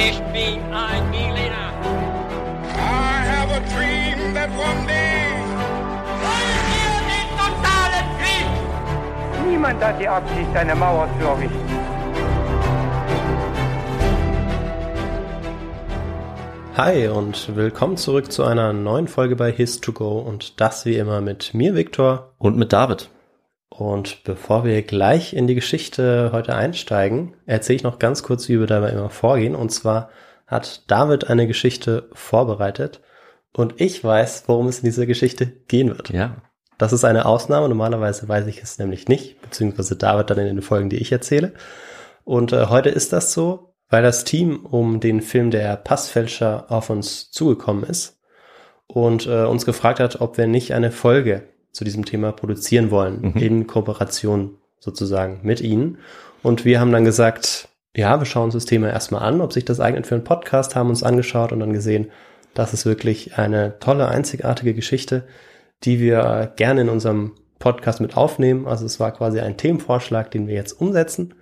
Ich bin ein Berliner. I have a dream that one day. Wollen wir den totalen Krieg? Niemand hat die Absicht, eine Mauer zu errichten. Hi und willkommen zurück zu einer neuen Folge bei His2Go und das wie immer mit mir, Viktor. Und mit David. Und bevor wir gleich in die Geschichte heute einsteigen, erzähle ich noch ganz kurz, wie wir dabei immer vorgehen. Und zwar hat David eine Geschichte vorbereitet und ich weiß, worum es in dieser Geschichte gehen wird. Ja. Das ist eine Ausnahme. Normalerweise weiß ich es nämlich nicht, beziehungsweise David dann in den Folgen, die ich erzähle. Und äh, heute ist das so, weil das Team um den Film Der Passfälscher auf uns zugekommen ist und äh, uns gefragt hat, ob wir nicht eine Folge zu diesem Thema produzieren wollen, Mhm. in Kooperation sozusagen mit ihnen. Und wir haben dann gesagt, ja, wir schauen uns das Thema erstmal an, ob sich das eignet für einen Podcast, haben uns angeschaut und dann gesehen, das ist wirklich eine tolle, einzigartige Geschichte, die wir gerne in unserem Podcast mit aufnehmen. Also es war quasi ein Themenvorschlag, den wir jetzt umsetzen.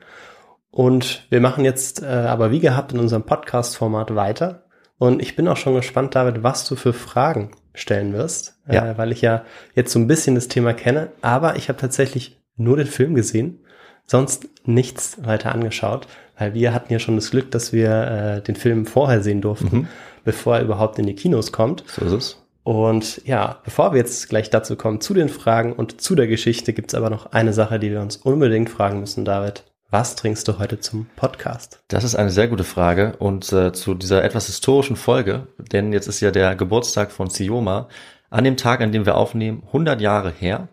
Und wir machen jetzt äh, aber wie gehabt in unserem Podcast-Format weiter. Und ich bin auch schon gespannt, David, was du für Fragen stellen wirst, Ja. äh, weil ich ja jetzt so ein bisschen das Thema kenne. Aber ich habe tatsächlich nur den Film gesehen, sonst nichts weiter angeschaut, weil wir hatten ja schon das Glück, dass wir äh, den Film vorher sehen durften, Mhm. bevor er überhaupt in die Kinos kommt. So ist es. Und ja, bevor wir jetzt gleich dazu kommen, zu den Fragen und zu der Geschichte, gibt's aber noch eine Sache, die wir uns unbedingt fragen müssen, David. Was trinkst du heute zum Podcast? Das ist eine sehr gute Frage und äh, zu dieser etwas historischen Folge, denn jetzt ist ja der Geburtstag von Sioma an dem Tag, an dem wir aufnehmen, 100 Jahre her.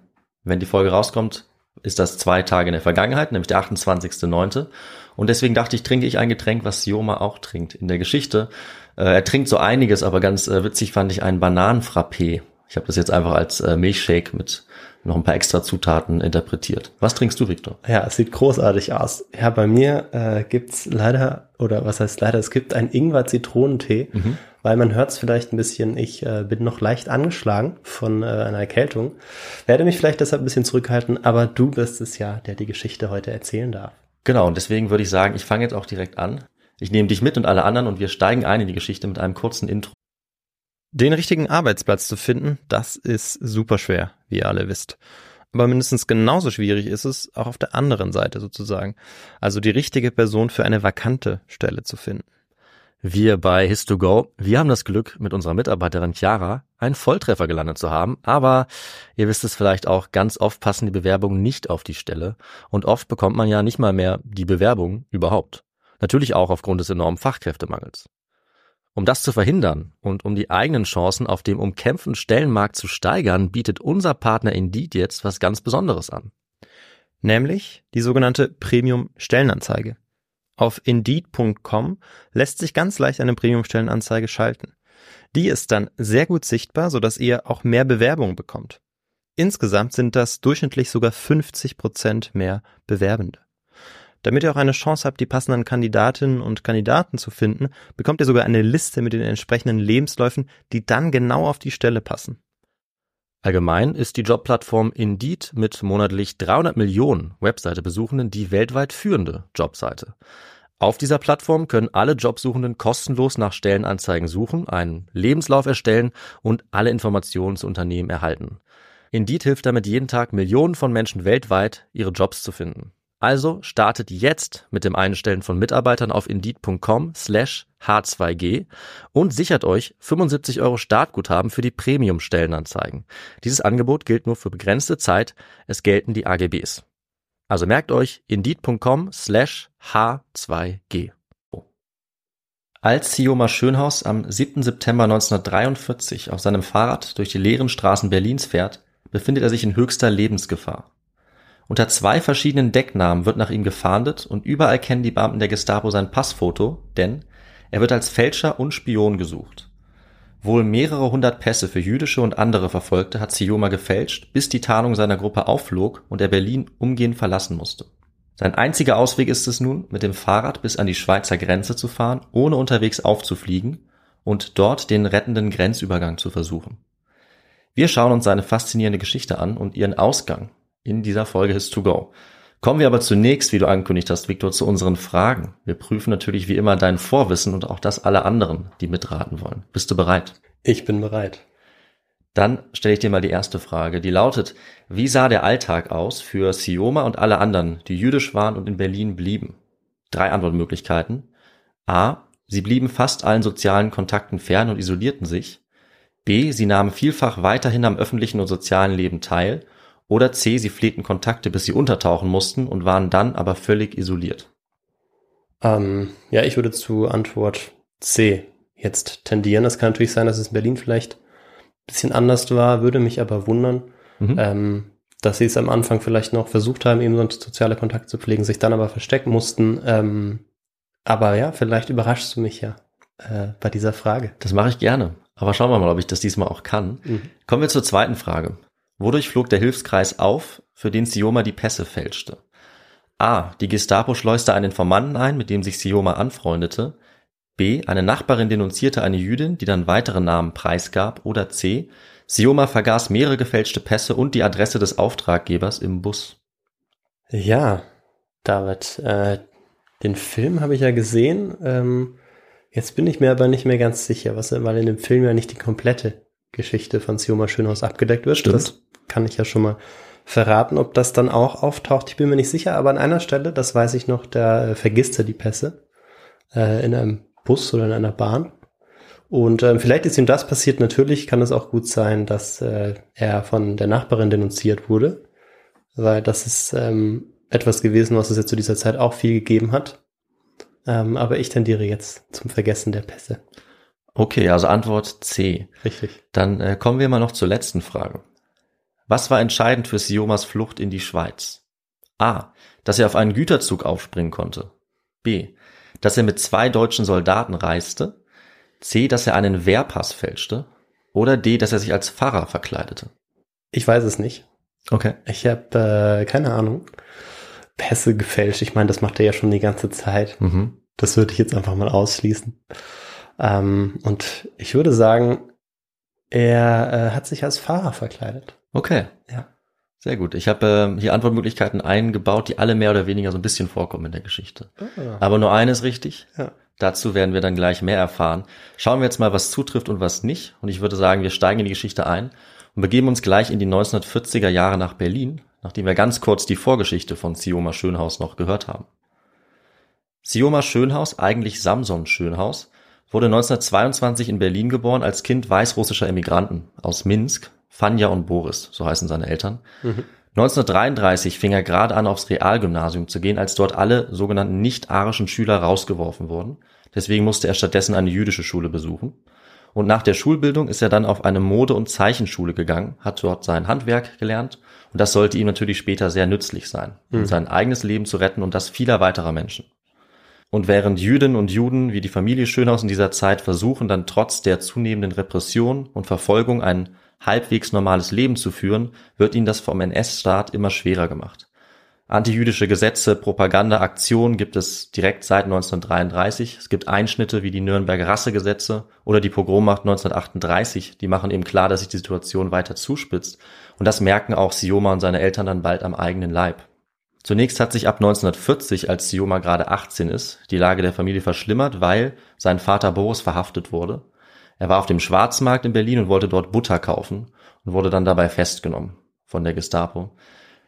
Wenn die Folge rauskommt, ist das zwei Tage in der Vergangenheit, nämlich der 28.9. Und deswegen dachte ich, trinke ich ein Getränk, was Sioma auch trinkt in der Geschichte. Äh, er trinkt so einiges, aber ganz äh, witzig fand ich einen Bananenfrappé. Ich habe das jetzt einfach als äh, Milchshake mit noch ein paar extra Zutaten interpretiert. Was trinkst du, Victor? Ja, es sieht großartig aus. Ja, bei mir äh, gibt's leider, oder was heißt leider, es gibt einen Ingwer-Zitronentee, weil man hört's vielleicht ein bisschen, ich äh, bin noch leicht angeschlagen von äh, einer Erkältung. Werde mich vielleicht deshalb ein bisschen zurückhalten, aber du bist es ja, der die Geschichte heute erzählen darf. Genau, und deswegen würde ich sagen, ich fange jetzt auch direkt an. Ich nehme dich mit und alle anderen und wir steigen ein in die Geschichte mit einem kurzen Intro. Den richtigen Arbeitsplatz zu finden, das ist super schwer, wie ihr alle wisst. Aber mindestens genauso schwierig ist es auch auf der anderen Seite sozusagen. Also die richtige Person für eine vakante Stelle zu finden. Wir bei His2Go, wir haben das Glück, mit unserer Mitarbeiterin Chiara einen Volltreffer gelandet zu haben, aber ihr wisst es vielleicht auch, ganz oft passen die Bewerbungen nicht auf die Stelle und oft bekommt man ja nicht mal mehr die Bewerbung überhaupt. Natürlich auch aufgrund des enormen Fachkräftemangels. Um das zu verhindern und um die eigenen Chancen auf dem umkämpften Stellenmarkt zu steigern, bietet unser Partner Indeed jetzt was ganz Besonderes an. Nämlich die sogenannte Premium-Stellenanzeige. Auf Indeed.com lässt sich ganz leicht eine Premium-Stellenanzeige schalten. Die ist dann sehr gut sichtbar, sodass ihr auch mehr Bewerbungen bekommt. Insgesamt sind das durchschnittlich sogar 50 Prozent mehr Bewerbende. Damit ihr auch eine Chance habt, die passenden Kandidatinnen und Kandidaten zu finden, bekommt ihr sogar eine Liste mit den entsprechenden Lebensläufen, die dann genau auf die Stelle passen. Allgemein ist die Jobplattform Indeed mit monatlich 300 Millionen Webseite-Besuchenden die weltweit führende Jobseite. Auf dieser Plattform können alle Jobsuchenden kostenlos nach Stellenanzeigen suchen, einen Lebenslauf erstellen und alle Informationen zu Unternehmen erhalten. Indeed hilft damit jeden Tag Millionen von Menschen weltweit, ihre Jobs zu finden. Also startet jetzt mit dem Einstellen von Mitarbeitern auf Indeed.com slash H2G und sichert euch 75 Euro Startguthaben für die Premium-Stellenanzeigen. Dieses Angebot gilt nur für begrenzte Zeit. Es gelten die AGBs. Also merkt euch Indeed.com slash H2G. Als Sioma Schönhaus am 7. September 1943 auf seinem Fahrrad durch die leeren Straßen Berlins fährt, befindet er sich in höchster Lebensgefahr. Unter zwei verschiedenen Decknamen wird nach ihm gefahndet und überall kennen die Beamten der Gestapo sein Passfoto, denn er wird als Fälscher und Spion gesucht. Wohl mehrere hundert Pässe für jüdische und andere Verfolgte hat Sioma gefälscht, bis die Tarnung seiner Gruppe aufflog und er Berlin umgehend verlassen musste. Sein einziger Ausweg ist es nun, mit dem Fahrrad bis an die Schweizer Grenze zu fahren, ohne unterwegs aufzufliegen und dort den rettenden Grenzübergang zu versuchen. Wir schauen uns seine faszinierende Geschichte an und ihren Ausgang in dieser Folge His to Go. Kommen wir aber zunächst, wie du angekündigt hast, Viktor, zu unseren Fragen. Wir prüfen natürlich wie immer dein Vorwissen und auch das aller anderen, die mitraten wollen. Bist du bereit? Ich bin bereit. Dann stelle ich dir mal die erste Frage, die lautet, wie sah der Alltag aus für Sioma und alle anderen, die jüdisch waren und in Berlin blieben? Drei Antwortmöglichkeiten. A. Sie blieben fast allen sozialen Kontakten fern und isolierten sich. B. Sie nahmen vielfach weiterhin am öffentlichen und sozialen Leben teil. Oder C. Sie pflegten Kontakte, bis sie untertauchen mussten und waren dann aber völlig isoliert. Ähm, ja, ich würde zu Antwort C jetzt tendieren. Es kann natürlich sein, dass es in Berlin vielleicht bisschen anders war, würde mich aber wundern, mhm. ähm, dass sie es am Anfang vielleicht noch versucht haben, eben so soziale Kontakte zu pflegen, sich dann aber verstecken mussten. Ähm, aber ja, vielleicht überraschst du mich ja äh, bei dieser Frage. Das mache ich gerne. Aber schauen wir mal, ob ich das diesmal auch kann. Mhm. Kommen wir zur zweiten Frage. Wodurch flog der Hilfskreis auf, für den Sioma die Pässe fälschte? A. Die Gestapo schleuste einen Informanten ein, mit dem sich Sioma anfreundete. B. Eine Nachbarin denunzierte eine Jüdin, die dann weitere Namen preisgab. Oder C. Sioma vergaß mehrere gefälschte Pässe und die Adresse des Auftraggebers im Bus. Ja, David, äh, den Film habe ich ja gesehen. Ähm, jetzt bin ich mir aber nicht mehr ganz sicher, was, weil in dem Film ja nicht die komplette Geschichte von Sioma Schönhaus abgedeckt wird. Stimmt. Das kann ich ja schon mal verraten, ob das dann auch auftaucht. Ich bin mir nicht sicher, aber an einer Stelle, das weiß ich noch, da äh, vergisst er die Pässe äh, in einem Bus oder in einer Bahn. Und ähm, vielleicht ist ihm das passiert. Natürlich kann es auch gut sein, dass äh, er von der Nachbarin denunziert wurde, weil das ist ähm, etwas gewesen, was es jetzt zu dieser Zeit auch viel gegeben hat. Ähm, aber ich tendiere jetzt zum Vergessen der Pässe. Okay, also Antwort C. Richtig. Dann äh, kommen wir mal noch zur letzten Frage. Was war entscheidend für Siomas Flucht in die Schweiz? A. Dass er auf einen Güterzug aufspringen konnte. B dass er mit zwei deutschen Soldaten reiste, C, dass er einen Wehrpass fälschte oder D, dass er sich als Pfarrer verkleidete? Ich weiß es nicht. Okay. Ich habe äh, keine Ahnung. Pässe gefälscht. Ich meine, das macht er ja schon die ganze Zeit. Mhm. Das würde ich jetzt einfach mal ausschließen. Ähm, und ich würde sagen, er äh, hat sich als Fahrer verkleidet. Okay. Ja. Sehr gut. Ich habe äh, hier Antwortmöglichkeiten eingebaut, die alle mehr oder weniger so ein bisschen vorkommen in der Geschichte. Ah. Aber nur eines richtig. Ja. Dazu werden wir dann gleich mehr erfahren. Schauen wir jetzt mal, was zutrifft und was nicht. Und ich würde sagen, wir steigen in die Geschichte ein und begeben uns gleich in die 1940er Jahre nach Berlin, nachdem wir ganz kurz die Vorgeschichte von Sioma Schönhaus noch gehört haben. Sioma Schönhaus, eigentlich Samson Schönhaus, wurde 1922 in Berlin geboren als Kind weißrussischer Emigranten aus Minsk Fanja und Boris, so heißen seine Eltern. Mhm. 1933 fing er gerade an, aufs Realgymnasium zu gehen, als dort alle sogenannten nicht-arischen Schüler rausgeworfen wurden. Deswegen musste er stattdessen eine jüdische Schule besuchen. Und nach der Schulbildung ist er dann auf eine Mode- und Zeichenschule gegangen, hat dort sein Handwerk gelernt und das sollte ihm natürlich später sehr nützlich sein, um mhm. sein eigenes Leben zu retten und das vieler weiterer Menschen. Und während Jüdinnen und Juden wie die Familie Schönhaus in dieser Zeit versuchen, dann trotz der zunehmenden Repression und Verfolgung ein halbwegs normales Leben zu führen, wird ihnen das vom NS-Staat immer schwerer gemacht. Antijüdische Gesetze, Propaganda, Aktionen gibt es direkt seit 1933. Es gibt Einschnitte wie die Nürnberger Rassegesetze oder die Pogrommacht 1938. Die machen eben klar, dass sich die Situation weiter zuspitzt. Und das merken auch Sioma und seine Eltern dann bald am eigenen Leib. Zunächst hat sich ab 1940, als Sioma gerade 18 ist, die Lage der Familie verschlimmert, weil sein Vater Boris verhaftet wurde. Er war auf dem Schwarzmarkt in Berlin und wollte dort Butter kaufen und wurde dann dabei festgenommen von der Gestapo.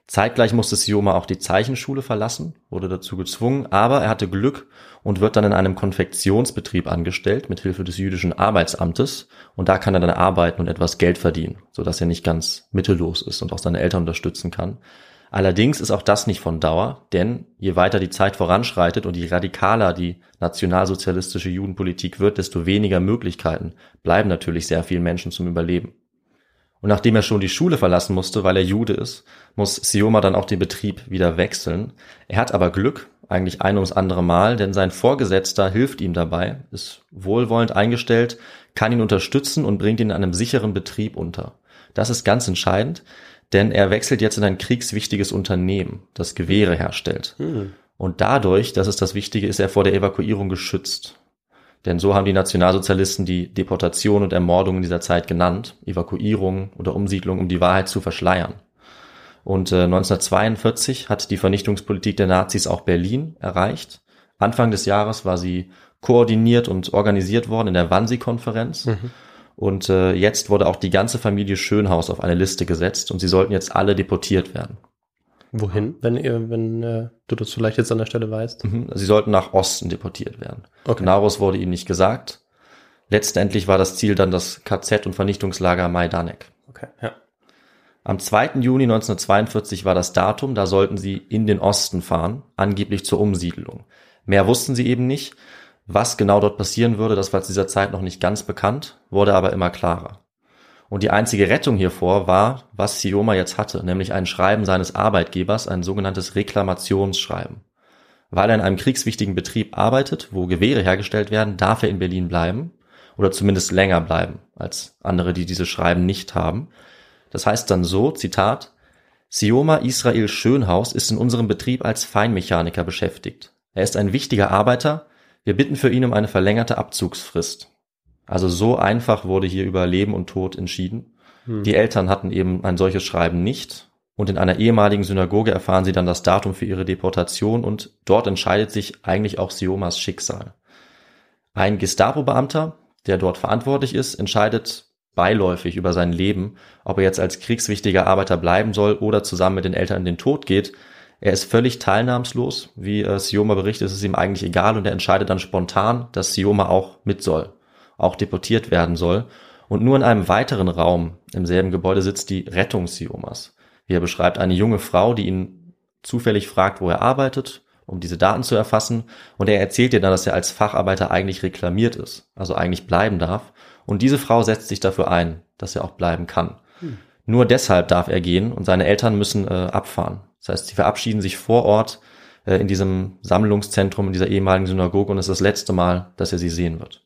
Zeitgleich musste Sioma auch die Zeichenschule verlassen, wurde dazu gezwungen, aber er hatte Glück und wird dann in einem Konfektionsbetrieb angestellt mit Hilfe des jüdischen Arbeitsamtes und da kann er dann arbeiten und etwas Geld verdienen, so dass er nicht ganz mittellos ist und auch seine Eltern unterstützen kann. Allerdings ist auch das nicht von Dauer, denn je weiter die Zeit voranschreitet und je radikaler die nationalsozialistische Judenpolitik wird, desto weniger Möglichkeiten bleiben natürlich sehr vielen Menschen zum Überleben. Und nachdem er schon die Schule verlassen musste, weil er Jude ist, muss Sioma dann auch den Betrieb wieder wechseln. Er hat aber Glück, eigentlich ein ums andere Mal, denn sein Vorgesetzter hilft ihm dabei, ist wohlwollend eingestellt, kann ihn unterstützen und bringt ihn in einem sicheren Betrieb unter. Das ist ganz entscheidend, denn er wechselt jetzt in ein kriegswichtiges Unternehmen, das Gewehre herstellt. Hm. Und dadurch, das ist das Wichtige, ist er vor der Evakuierung geschützt. Denn so haben die Nationalsozialisten die Deportation und Ermordung in dieser Zeit genannt, Evakuierung oder Umsiedlung, um die Wahrheit zu verschleiern. Und äh, 1942 hat die Vernichtungspolitik der Nazis auch Berlin erreicht. Anfang des Jahres war sie koordiniert und organisiert worden in der Wannsee-Konferenz. Mhm. Und äh, jetzt wurde auch die ganze Familie Schönhaus auf eine Liste gesetzt und sie sollten jetzt alle deportiert werden. Wohin, wenn ihr, wenn äh, du das vielleicht jetzt an der Stelle weißt? Mhm. Sie sollten nach Osten deportiert werden. Okay. Genaueres wurde ihnen nicht gesagt. Letztendlich war das Ziel dann das KZ und Vernichtungslager Majdanek. Okay, ja. Am 2. Juni 1942 war das Datum, da sollten sie in den Osten fahren, angeblich zur Umsiedlung. Mehr wussten sie eben nicht. Was genau dort passieren würde, das war zu dieser Zeit noch nicht ganz bekannt, wurde aber immer klarer. Und die einzige Rettung hiervor war, was Sioma jetzt hatte, nämlich ein Schreiben seines Arbeitgebers, ein sogenanntes Reklamationsschreiben. Weil er in einem kriegswichtigen Betrieb arbeitet, wo Gewehre hergestellt werden, darf er in Berlin bleiben oder zumindest länger bleiben als andere, die diese Schreiben nicht haben. Das heißt dann so, Zitat, Sioma Israel Schönhaus ist in unserem Betrieb als Feinmechaniker beschäftigt. Er ist ein wichtiger Arbeiter, wir bitten für ihn um eine verlängerte Abzugsfrist. Also so einfach wurde hier über Leben und Tod entschieden. Hm. Die Eltern hatten eben ein solches Schreiben nicht. Und in einer ehemaligen Synagoge erfahren sie dann das Datum für ihre Deportation und dort entscheidet sich eigentlich auch Siomas Schicksal. Ein Gestapo-Beamter, der dort verantwortlich ist, entscheidet beiläufig über sein Leben, ob er jetzt als kriegswichtiger Arbeiter bleiben soll oder zusammen mit den Eltern in den Tod geht, er ist völlig teilnahmslos. Wie äh, Sioma berichtet, ist es ihm eigentlich egal und er entscheidet dann spontan, dass Sioma auch mit soll, auch deportiert werden soll. Und nur in einem weiteren Raum im selben Gebäude sitzt die Rettung Siomas. Wie er beschreibt, eine junge Frau, die ihn zufällig fragt, wo er arbeitet, um diese Daten zu erfassen. Und er erzählt ihr dann, dass er als Facharbeiter eigentlich reklamiert ist, also eigentlich bleiben darf. Und diese Frau setzt sich dafür ein, dass er auch bleiben kann. Nur deshalb darf er gehen und seine Eltern müssen äh, abfahren. Das heißt, sie verabschieden sich vor Ort äh, in diesem Sammlungszentrum, in dieser ehemaligen Synagoge und es ist das letzte Mal, dass er sie sehen wird.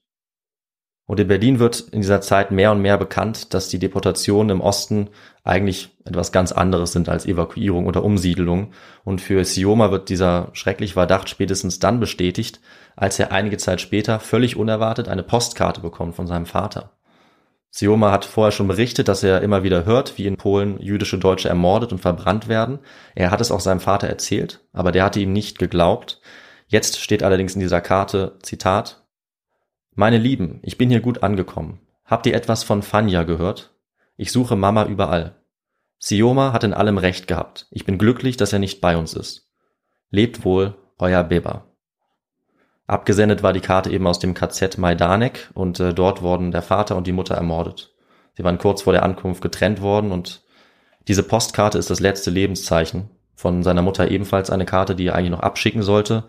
Und in Berlin wird in dieser Zeit mehr und mehr bekannt, dass die Deportationen im Osten eigentlich etwas ganz anderes sind als Evakuierung oder Umsiedelung. Und für Sioma wird dieser schreckliche Verdacht spätestens dann bestätigt, als er einige Zeit später völlig unerwartet eine Postkarte bekommt von seinem Vater. Sioma hat vorher schon berichtet, dass er immer wieder hört, wie in Polen jüdische Deutsche ermordet und verbrannt werden. Er hat es auch seinem Vater erzählt, aber der hatte ihm nicht geglaubt. Jetzt steht allerdings in dieser Karte, Zitat, Meine Lieben, ich bin hier gut angekommen. Habt ihr etwas von Fanja gehört? Ich suche Mama überall. Sioma hat in allem recht gehabt. Ich bin glücklich, dass er nicht bei uns ist. Lebt wohl, euer Beber. Abgesendet war die Karte eben aus dem KZ Majdanek und äh, dort wurden der Vater und die Mutter ermordet. Sie waren kurz vor der Ankunft getrennt worden und diese Postkarte ist das letzte Lebenszeichen. Von seiner Mutter ebenfalls eine Karte, die er eigentlich noch abschicken sollte,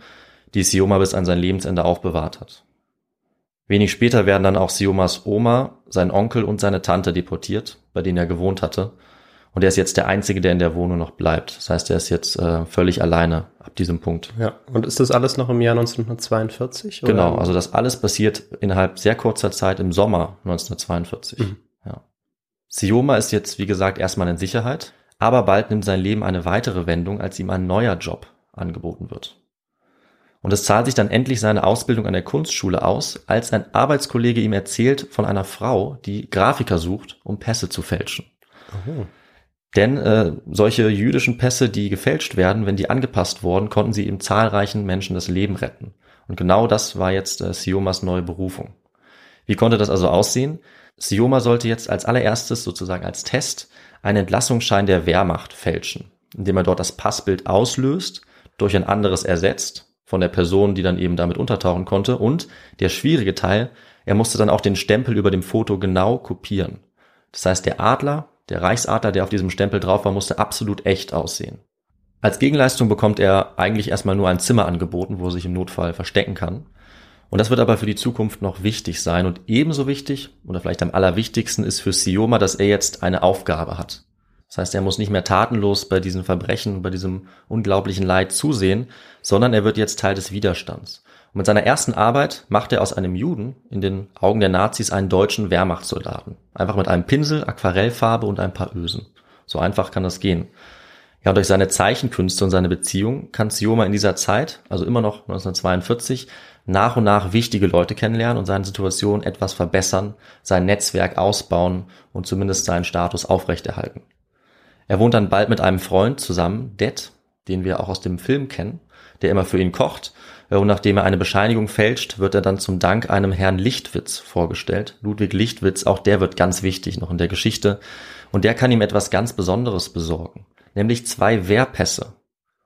die Sioma bis an sein Lebensende aufbewahrt hat. Wenig später werden dann auch Siomas Oma, sein Onkel und seine Tante deportiert, bei denen er gewohnt hatte. Und er ist jetzt der Einzige, der in der Wohnung noch bleibt. Das heißt, er ist jetzt äh, völlig alleine ab diesem Punkt. Ja, und ist das alles noch im Jahr 1942? Oder? Genau, also das alles passiert innerhalb sehr kurzer Zeit im Sommer 1942. Mhm. Ja. Sioma ist jetzt, wie gesagt, erstmal in Sicherheit, aber bald nimmt sein Leben eine weitere Wendung, als ihm ein neuer Job angeboten wird. Und es zahlt sich dann endlich seine Ausbildung an der Kunstschule aus, als ein Arbeitskollege ihm erzählt von einer Frau, die Grafiker sucht, um Pässe zu fälschen. Oh. Denn äh, solche jüdischen Pässe, die gefälscht werden, wenn die angepasst wurden, konnten sie eben zahlreichen Menschen das Leben retten. Und genau das war jetzt äh, Siomas neue Berufung. Wie konnte das also aussehen? Sioma sollte jetzt als allererstes sozusagen als Test einen Entlassungsschein der Wehrmacht fälschen, indem er dort das Passbild auslöst, durch ein anderes ersetzt von der Person, die dann eben damit untertauchen konnte. Und der schwierige Teil, er musste dann auch den Stempel über dem Foto genau kopieren. Das heißt, der Adler der Reichsadler, der auf diesem Stempel drauf war, musste absolut echt aussehen. Als Gegenleistung bekommt er eigentlich erstmal nur ein Zimmer angeboten, wo er sich im Notfall verstecken kann. Und das wird aber für die Zukunft noch wichtig sein. Und ebenso wichtig, oder vielleicht am allerwichtigsten, ist für Sioma, dass er jetzt eine Aufgabe hat. Das heißt, er muss nicht mehr tatenlos bei diesen Verbrechen, bei diesem unglaublichen Leid zusehen, sondern er wird jetzt Teil des Widerstands. Und mit seiner ersten Arbeit macht er aus einem Juden in den Augen der Nazis einen deutschen Wehrmachtssoldaten. Einfach mit einem Pinsel, Aquarellfarbe und ein paar Ösen. So einfach kann das gehen. Ja, durch seine Zeichenkünste und seine Beziehung kann Sioma in dieser Zeit, also immer noch 1942, nach und nach wichtige Leute kennenlernen und seine Situation etwas verbessern, sein Netzwerk ausbauen und zumindest seinen Status aufrechterhalten. Er wohnt dann bald mit einem Freund zusammen, Det, den wir auch aus dem Film kennen, der immer für ihn kocht. Äh, und nachdem er eine Bescheinigung fälscht, wird er dann zum Dank einem Herrn Lichtwitz vorgestellt. Ludwig Lichtwitz, auch der wird ganz wichtig noch in der Geschichte. Und der kann ihm etwas ganz Besonderes besorgen, nämlich zwei Wehrpässe.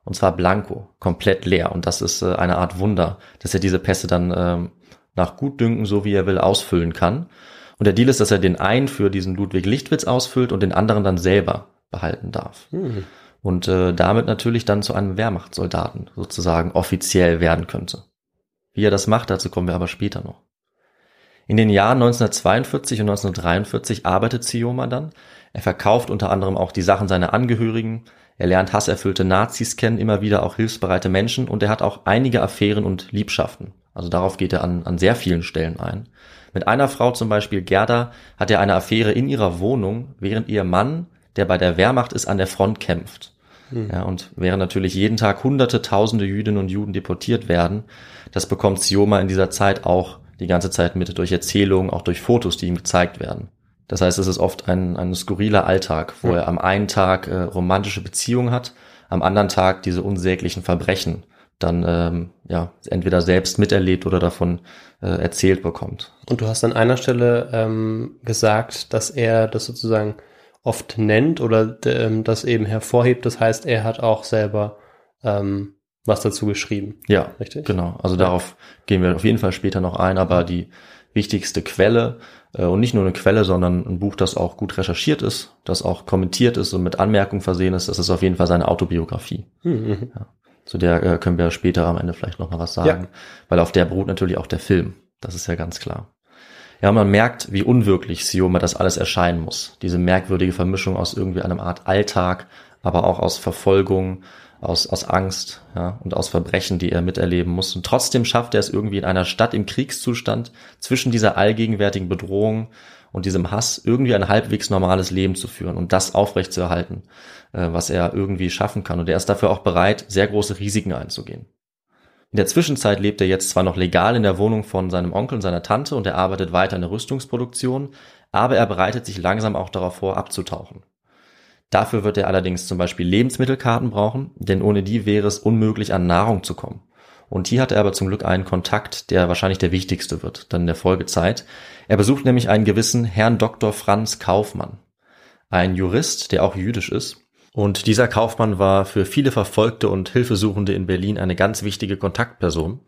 Und zwar blanko, komplett leer. Und das ist äh, eine Art Wunder, dass er diese Pässe dann ähm, nach Gutdünken, so wie er will, ausfüllen kann. Und der Deal ist, dass er den einen für diesen Ludwig Lichtwitz ausfüllt und den anderen dann selber behalten darf. Mhm. Und äh, damit natürlich dann zu einem Wehrmachtssoldaten sozusagen offiziell werden könnte. Wie er das macht, dazu kommen wir aber später noch. In den Jahren 1942 und 1943 arbeitet Sioma dann. Er verkauft unter anderem auch die Sachen seiner Angehörigen. Er lernt hasserfüllte Nazis kennen, immer wieder auch hilfsbereite Menschen und er hat auch einige Affären und Liebschaften. Also darauf geht er an, an sehr vielen Stellen ein. Mit einer Frau zum Beispiel, Gerda, hat er eine Affäre in ihrer Wohnung, während ihr Mann, der bei der Wehrmacht ist, an der Front kämpft. Hm. Ja, und während natürlich jeden Tag hunderte, tausende Jüdinnen und Juden deportiert werden, das bekommt Sioma in dieser Zeit auch die ganze Zeit mit durch Erzählungen, auch durch Fotos, die ihm gezeigt werden. Das heißt, es ist oft ein, ein skurriler Alltag, wo ja. er am einen Tag äh, romantische Beziehungen hat, am anderen Tag diese unsäglichen Verbrechen dann ähm, ja entweder selbst miterlebt oder davon äh, erzählt bekommt. Und du hast an einer Stelle ähm, gesagt, dass er das sozusagen oft nennt oder ähm, das eben hervorhebt. Das heißt, er hat auch selber ähm, was dazu geschrieben. Ja, richtig. Genau. Also darauf gehen wir auf jeden Fall später noch ein. Aber die wichtigste Quelle äh, und nicht nur eine Quelle, sondern ein Buch, das auch gut recherchiert ist, das auch kommentiert ist und mit Anmerkungen versehen ist, das ist auf jeden Fall seine Autobiografie. Mhm. Ja. Zu der äh, können wir später am Ende vielleicht noch mal was sagen, ja. weil auf der beruht natürlich auch der Film. Das ist ja ganz klar. Ja, man merkt, wie unwirklich Sioma das alles erscheinen muss. Diese merkwürdige Vermischung aus irgendwie einem Art Alltag, aber auch aus Verfolgung, aus, aus Angst ja, und aus Verbrechen, die er miterleben muss. Und trotzdem schafft er es irgendwie in einer Stadt im Kriegszustand zwischen dieser allgegenwärtigen Bedrohung und diesem Hass irgendwie ein halbwegs normales Leben zu führen und das aufrechtzuerhalten, äh, was er irgendwie schaffen kann. Und er ist dafür auch bereit, sehr große Risiken einzugehen. In der Zwischenzeit lebt er jetzt zwar noch legal in der Wohnung von seinem Onkel und seiner Tante und er arbeitet weiter in der Rüstungsproduktion, aber er bereitet sich langsam auch darauf vor, abzutauchen. Dafür wird er allerdings zum Beispiel Lebensmittelkarten brauchen, denn ohne die wäre es unmöglich an Nahrung zu kommen. Und hier hat er aber zum Glück einen Kontakt, der wahrscheinlich der wichtigste wird, dann in der Folgezeit. Er besucht nämlich einen gewissen Herrn Dr. Franz Kaufmann, ein Jurist, der auch jüdisch ist und dieser Kaufmann war für viele Verfolgte und Hilfesuchende in Berlin eine ganz wichtige Kontaktperson.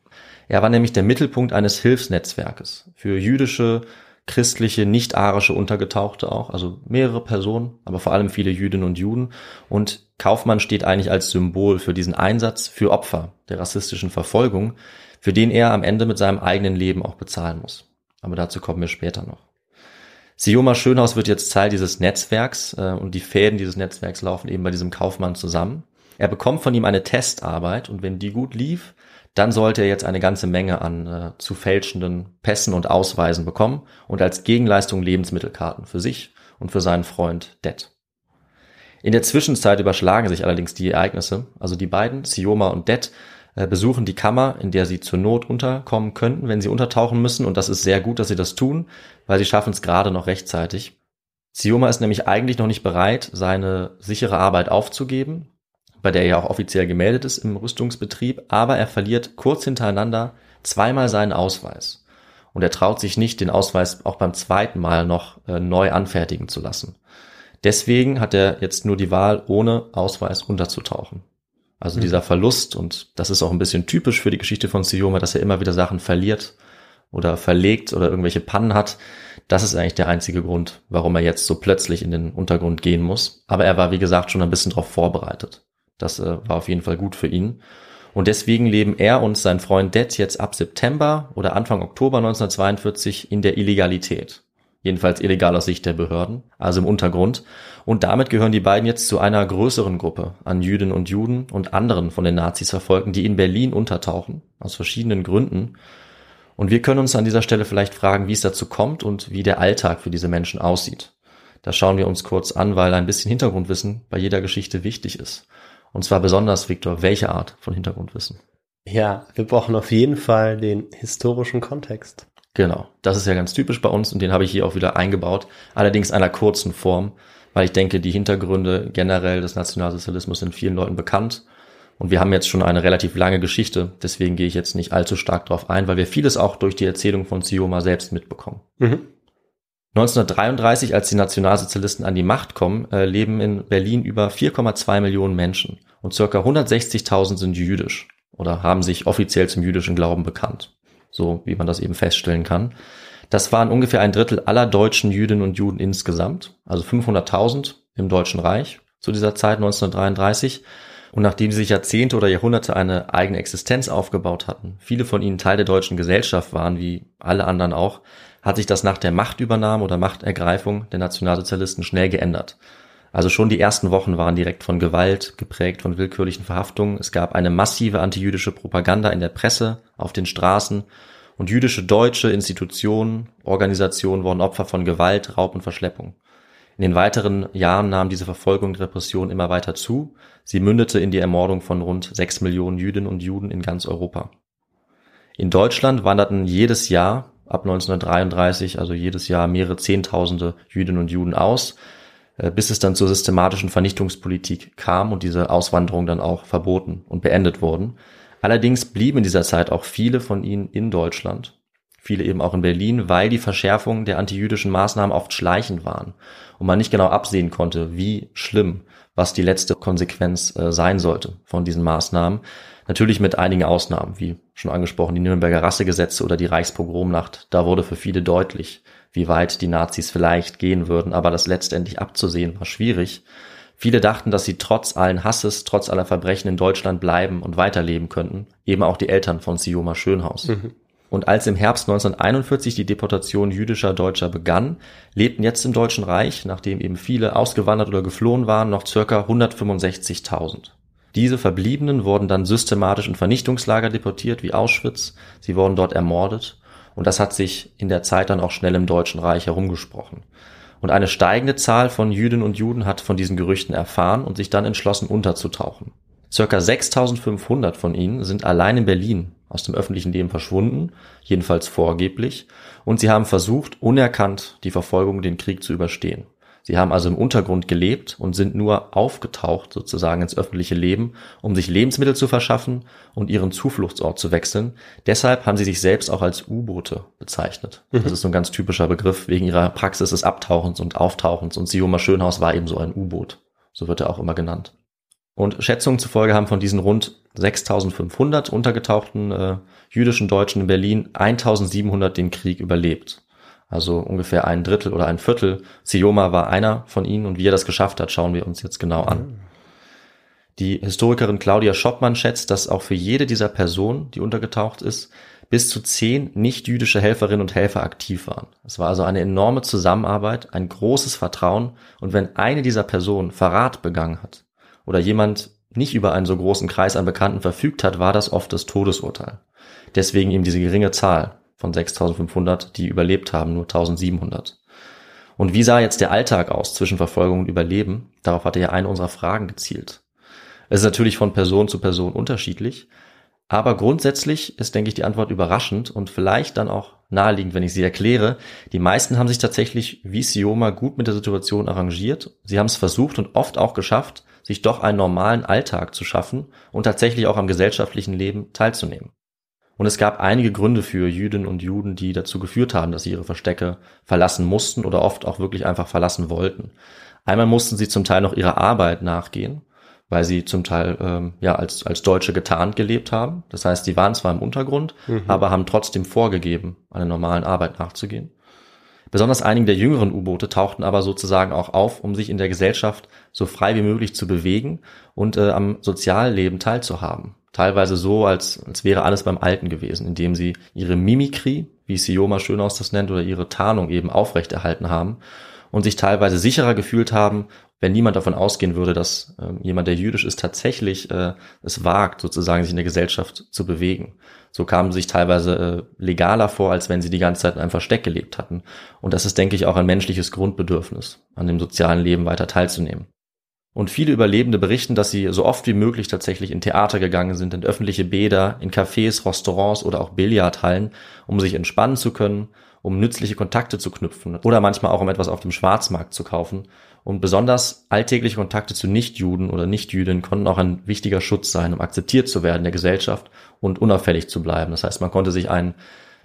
Er war nämlich der Mittelpunkt eines Hilfsnetzwerkes für jüdische, christliche, nicht-arische Untergetauchte auch, also mehrere Personen, aber vor allem viele Jüdinnen und Juden. Und Kaufmann steht eigentlich als Symbol für diesen Einsatz für Opfer der rassistischen Verfolgung, für den er am Ende mit seinem eigenen Leben auch bezahlen muss. Aber dazu kommen wir später noch. Sioma Schönhaus wird jetzt Teil dieses Netzwerks äh, und die Fäden dieses Netzwerks laufen eben bei diesem Kaufmann zusammen. Er bekommt von ihm eine Testarbeit und wenn die gut lief, dann sollte er jetzt eine ganze Menge an äh, zu fälschenden Pässen und Ausweisen bekommen und als Gegenleistung Lebensmittelkarten für sich und für seinen Freund Det. In der Zwischenzeit überschlagen sich allerdings die Ereignisse. Also die beiden, Sioma und Det, besuchen die Kammer, in der sie zur Not unterkommen könnten, wenn sie untertauchen müssen. Und das ist sehr gut, dass sie das tun, weil sie schaffen es gerade noch rechtzeitig. Sioma ist nämlich eigentlich noch nicht bereit, seine sichere Arbeit aufzugeben, bei der er ja auch offiziell gemeldet ist im Rüstungsbetrieb, aber er verliert kurz hintereinander zweimal seinen Ausweis. Und er traut sich nicht, den Ausweis auch beim zweiten Mal noch äh, neu anfertigen zu lassen. Deswegen hat er jetzt nur die Wahl, ohne Ausweis unterzutauchen. Also mhm. dieser Verlust, und das ist auch ein bisschen typisch für die Geschichte von Sioma, dass er immer wieder Sachen verliert oder verlegt oder irgendwelche Pannen hat. Das ist eigentlich der einzige Grund, warum er jetzt so plötzlich in den Untergrund gehen muss. Aber er war, wie gesagt, schon ein bisschen darauf vorbereitet. Das äh, war auf jeden Fall gut für ihn. Und deswegen leben er und sein Freund Det jetzt ab September oder Anfang Oktober 1942 in der Illegalität jedenfalls illegal aus Sicht der Behörden, also im Untergrund. Und damit gehören die beiden jetzt zu einer größeren Gruppe an Jüdinnen und Juden und anderen von den Nazis Verfolgten, die in Berlin untertauchen, aus verschiedenen Gründen. Und wir können uns an dieser Stelle vielleicht fragen, wie es dazu kommt und wie der Alltag für diese Menschen aussieht. Das schauen wir uns kurz an, weil ein bisschen Hintergrundwissen bei jeder Geschichte wichtig ist. Und zwar besonders, Viktor, welche Art von Hintergrundwissen? Ja, wir brauchen auf jeden Fall den historischen Kontext. Genau, das ist ja ganz typisch bei uns und den habe ich hier auch wieder eingebaut, allerdings einer kurzen Form, weil ich denke, die Hintergründe generell des Nationalsozialismus sind vielen Leuten bekannt. Und wir haben jetzt schon eine relativ lange Geschichte, deswegen gehe ich jetzt nicht allzu stark darauf ein, weil wir vieles auch durch die Erzählung von Sioma selbst mitbekommen. Mhm. 1933, als die Nationalsozialisten an die Macht kommen, äh, leben in Berlin über 4,2 Millionen Menschen und circa 160.000 sind jüdisch oder haben sich offiziell zum jüdischen Glauben bekannt, so wie man das eben feststellen kann. Das waren ungefähr ein Drittel aller deutschen Jüdinnen und Juden insgesamt, also 500.000 im Deutschen Reich zu dieser Zeit 1933. Und nachdem sie sich Jahrzehnte oder Jahrhunderte eine eigene Existenz aufgebaut hatten, viele von ihnen Teil der deutschen Gesellschaft waren, wie alle anderen auch, hat sich das nach der Machtübernahme oder Machtergreifung der Nationalsozialisten schnell geändert. Also schon die ersten Wochen waren direkt von Gewalt, geprägt von willkürlichen Verhaftungen. Es gab eine massive antijüdische Propaganda in der Presse, auf den Straßen und jüdische deutsche Institutionen, Organisationen wurden Opfer von Gewalt, Raub und Verschleppung. In den weiteren Jahren nahm diese Verfolgung und Repression immer weiter zu. Sie mündete in die Ermordung von rund sechs Millionen Jüdinnen und Juden in ganz Europa. In Deutschland wanderten jedes Jahr ab 1933, also jedes Jahr mehrere Zehntausende Jüdinnen und Juden aus, bis es dann zur systematischen Vernichtungspolitik kam und diese Auswanderung dann auch verboten und beendet wurden. Allerdings blieben in dieser Zeit auch viele von ihnen in Deutschland, viele eben auch in Berlin, weil die Verschärfungen der antijüdischen Maßnahmen oft schleichend waren und man nicht genau absehen konnte, wie schlimm, was die letzte Konsequenz äh, sein sollte von diesen Maßnahmen. Natürlich mit einigen Ausnahmen, wie schon angesprochen, die Nürnberger Rassegesetze oder die Reichspogromnacht. Da wurde für viele deutlich, wie weit die Nazis vielleicht gehen würden, aber das letztendlich abzusehen war schwierig. Viele dachten, dass sie trotz allen Hasses, trotz aller Verbrechen in Deutschland bleiben und weiterleben könnten, eben auch die Eltern von Sioma Schönhaus. Mhm. Und als im Herbst 1941 die Deportation jüdischer Deutscher begann, lebten jetzt im Deutschen Reich, nachdem eben viele ausgewandert oder geflohen waren, noch circa 165.000. Diese Verbliebenen wurden dann systematisch in Vernichtungslager deportiert, wie Auschwitz. Sie wurden dort ermordet. Und das hat sich in der Zeit dann auch schnell im Deutschen Reich herumgesprochen. Und eine steigende Zahl von Jüdinnen und Juden hat von diesen Gerüchten erfahren und sich dann entschlossen unterzutauchen. Circa 6500 von ihnen sind allein in Berlin aus dem öffentlichen Leben verschwunden, jedenfalls vorgeblich, und sie haben versucht, unerkannt die Verfolgung, den Krieg zu überstehen. Sie haben also im Untergrund gelebt und sind nur aufgetaucht sozusagen ins öffentliche Leben, um sich Lebensmittel zu verschaffen und ihren Zufluchtsort zu wechseln. Deshalb haben sie sich selbst auch als U-Boote bezeichnet. Mhm. Das ist so ein ganz typischer Begriff wegen ihrer Praxis des Abtauchens und Auftauchens. Und Sioma Schönhaus war eben so ein U-Boot. So wird er auch immer genannt. Und Schätzungen zufolge haben von diesen rund 6500 untergetauchten äh, jüdischen Deutschen in Berlin 1700 den Krieg überlebt also ungefähr ein Drittel oder ein Viertel. Sioma war einer von ihnen und wie er das geschafft hat, schauen wir uns jetzt genau an. Die Historikerin Claudia Schoppmann schätzt, dass auch für jede dieser Personen, die untergetaucht ist, bis zu zehn nicht-jüdische Helferinnen und Helfer aktiv waren. Es war also eine enorme Zusammenarbeit, ein großes Vertrauen und wenn eine dieser Personen Verrat begangen hat oder jemand nicht über einen so großen Kreis an Bekannten verfügt hat, war das oft das Todesurteil. Deswegen eben diese geringe Zahl von 6500, die überlebt haben, nur 1700. Und wie sah jetzt der Alltag aus zwischen Verfolgung und Überleben? Darauf hatte ja eine unserer Fragen gezielt. Es ist natürlich von Person zu Person unterschiedlich, aber grundsätzlich ist, denke ich, die Antwort überraschend und vielleicht dann auch naheliegend, wenn ich sie erkläre. Die meisten haben sich tatsächlich wie Sioma gut mit der Situation arrangiert. Sie haben es versucht und oft auch geschafft, sich doch einen normalen Alltag zu schaffen und tatsächlich auch am gesellschaftlichen Leben teilzunehmen. Und es gab einige Gründe für Jüdinnen und Juden, die dazu geführt haben, dass sie ihre Verstecke verlassen mussten oder oft auch wirklich einfach verlassen wollten. Einmal mussten sie zum Teil noch ihrer Arbeit nachgehen, weil sie zum Teil ähm, ja als, als Deutsche getarnt gelebt haben. Das heißt, sie waren zwar im Untergrund, mhm. aber haben trotzdem vorgegeben, einer normalen Arbeit nachzugehen. Besonders einige der jüngeren U-Boote tauchten aber sozusagen auch auf, um sich in der Gesellschaft so frei wie möglich zu bewegen und äh, am Sozialleben teilzuhaben teilweise so, als, als wäre alles beim Alten gewesen, indem sie ihre Mimikrie, wie Sioma Schönhaus das nennt, oder ihre Tarnung eben aufrechterhalten haben und sich teilweise sicherer gefühlt haben, wenn niemand davon ausgehen würde, dass äh, jemand, der jüdisch ist, tatsächlich äh, es wagt, sozusagen sich in der Gesellschaft zu bewegen. So kamen sie sich teilweise äh, legaler vor, als wenn sie die ganze Zeit in einem Versteck gelebt hatten. Und das ist, denke ich, auch ein menschliches Grundbedürfnis, an dem sozialen Leben weiter teilzunehmen. Und viele Überlebende berichten, dass sie so oft wie möglich tatsächlich in Theater gegangen sind, in öffentliche Bäder, in Cafés, Restaurants oder auch Billardhallen, um sich entspannen zu können, um nützliche Kontakte zu knüpfen oder manchmal auch um etwas auf dem Schwarzmarkt zu kaufen. Und besonders alltägliche Kontakte zu Nichtjuden oder Nichtjüdinnen konnten auch ein wichtiger Schutz sein, um akzeptiert zu werden in der Gesellschaft und unauffällig zu bleiben. Das heißt, man konnte sich einen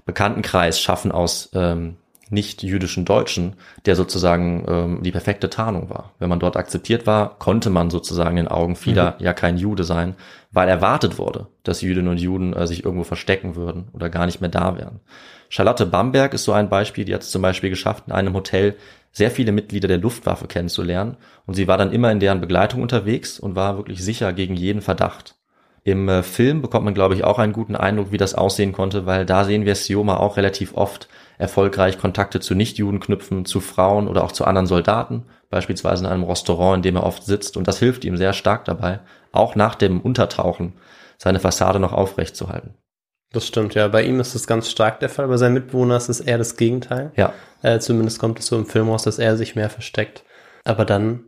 Bekanntenkreis schaffen aus ähm, nicht-jüdischen Deutschen, der sozusagen ähm, die perfekte Tarnung war. Wenn man dort akzeptiert war, konnte man sozusagen in den Augen vieler mhm. ja kein Jude sein, weil erwartet wurde, dass Jüdinnen und Juden äh, sich irgendwo verstecken würden oder gar nicht mehr da wären. Charlotte Bamberg ist so ein Beispiel, die hat es zum Beispiel geschafft, in einem Hotel sehr viele Mitglieder der Luftwaffe kennenzulernen und sie war dann immer in deren Begleitung unterwegs und war wirklich sicher gegen jeden Verdacht. Im äh, Film bekommt man, glaube ich, auch einen guten Eindruck, wie das aussehen konnte, weil da sehen wir Sioma auch relativ oft erfolgreich Kontakte zu Nichtjuden knüpfen, zu Frauen oder auch zu anderen Soldaten, beispielsweise in einem Restaurant, in dem er oft sitzt. Und das hilft ihm sehr stark dabei, auch nach dem Untertauchen seine Fassade noch aufrecht zu halten. Das stimmt, ja. Bei ihm ist das ganz stark der Fall. Bei seinem Mitbewohner ist es eher das Gegenteil. Ja. Äh, zumindest kommt es so im Film raus, dass er sich mehr versteckt. Aber dann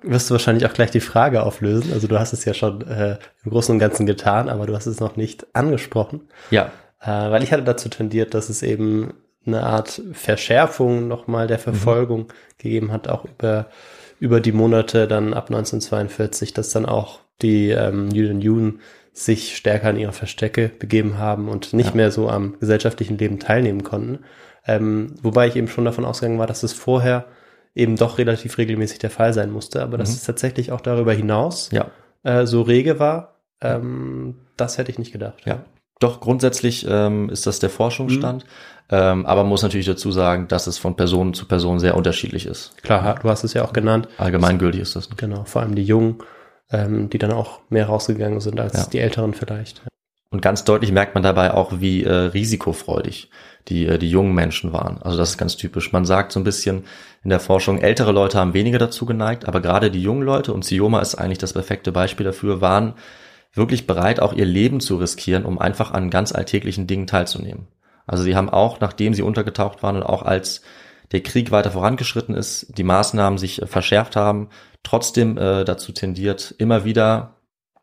wirst du wahrscheinlich auch gleich die Frage auflösen. Also du hast es ja schon äh, im Großen und Ganzen getan, aber du hast es noch nicht angesprochen. Ja. Äh, weil ich hatte dazu tendiert, dass es eben eine Art Verschärfung nochmal der Verfolgung mhm. gegeben hat, auch über, über die Monate dann ab 1942, dass dann auch die ähm, Juden Juden sich stärker in ihre Verstecke begeben haben und nicht ja. mehr so am gesellschaftlichen Leben teilnehmen konnten. Ähm, wobei ich eben schon davon ausgegangen war, dass es vorher eben doch relativ regelmäßig der Fall sein musste, aber mhm. dass es tatsächlich auch darüber hinaus ja. äh, so rege war, ähm, das hätte ich nicht gedacht. Ja. Doch, grundsätzlich ähm, ist das der Forschungsstand. Mhm. Ähm, aber man muss natürlich dazu sagen, dass es von Person zu Person sehr unterschiedlich ist. Klar, du hast es ja auch genannt. Allgemeingültig ist das. Genau, vor allem die Jungen, ähm, die dann auch mehr rausgegangen sind als ja. die Älteren vielleicht. Und ganz deutlich merkt man dabei auch, wie äh, risikofreudig die, äh, die jungen Menschen waren. Also das ist ganz typisch. Man sagt so ein bisschen in der Forschung, ältere Leute haben weniger dazu geneigt, aber gerade die jungen Leute, und Sioma ist eigentlich das perfekte Beispiel dafür, waren wirklich bereit, auch ihr Leben zu riskieren, um einfach an ganz alltäglichen Dingen teilzunehmen. Also sie haben auch, nachdem sie untergetaucht waren und auch als der Krieg weiter vorangeschritten ist, die Maßnahmen sich äh, verschärft haben, trotzdem äh, dazu tendiert, immer wieder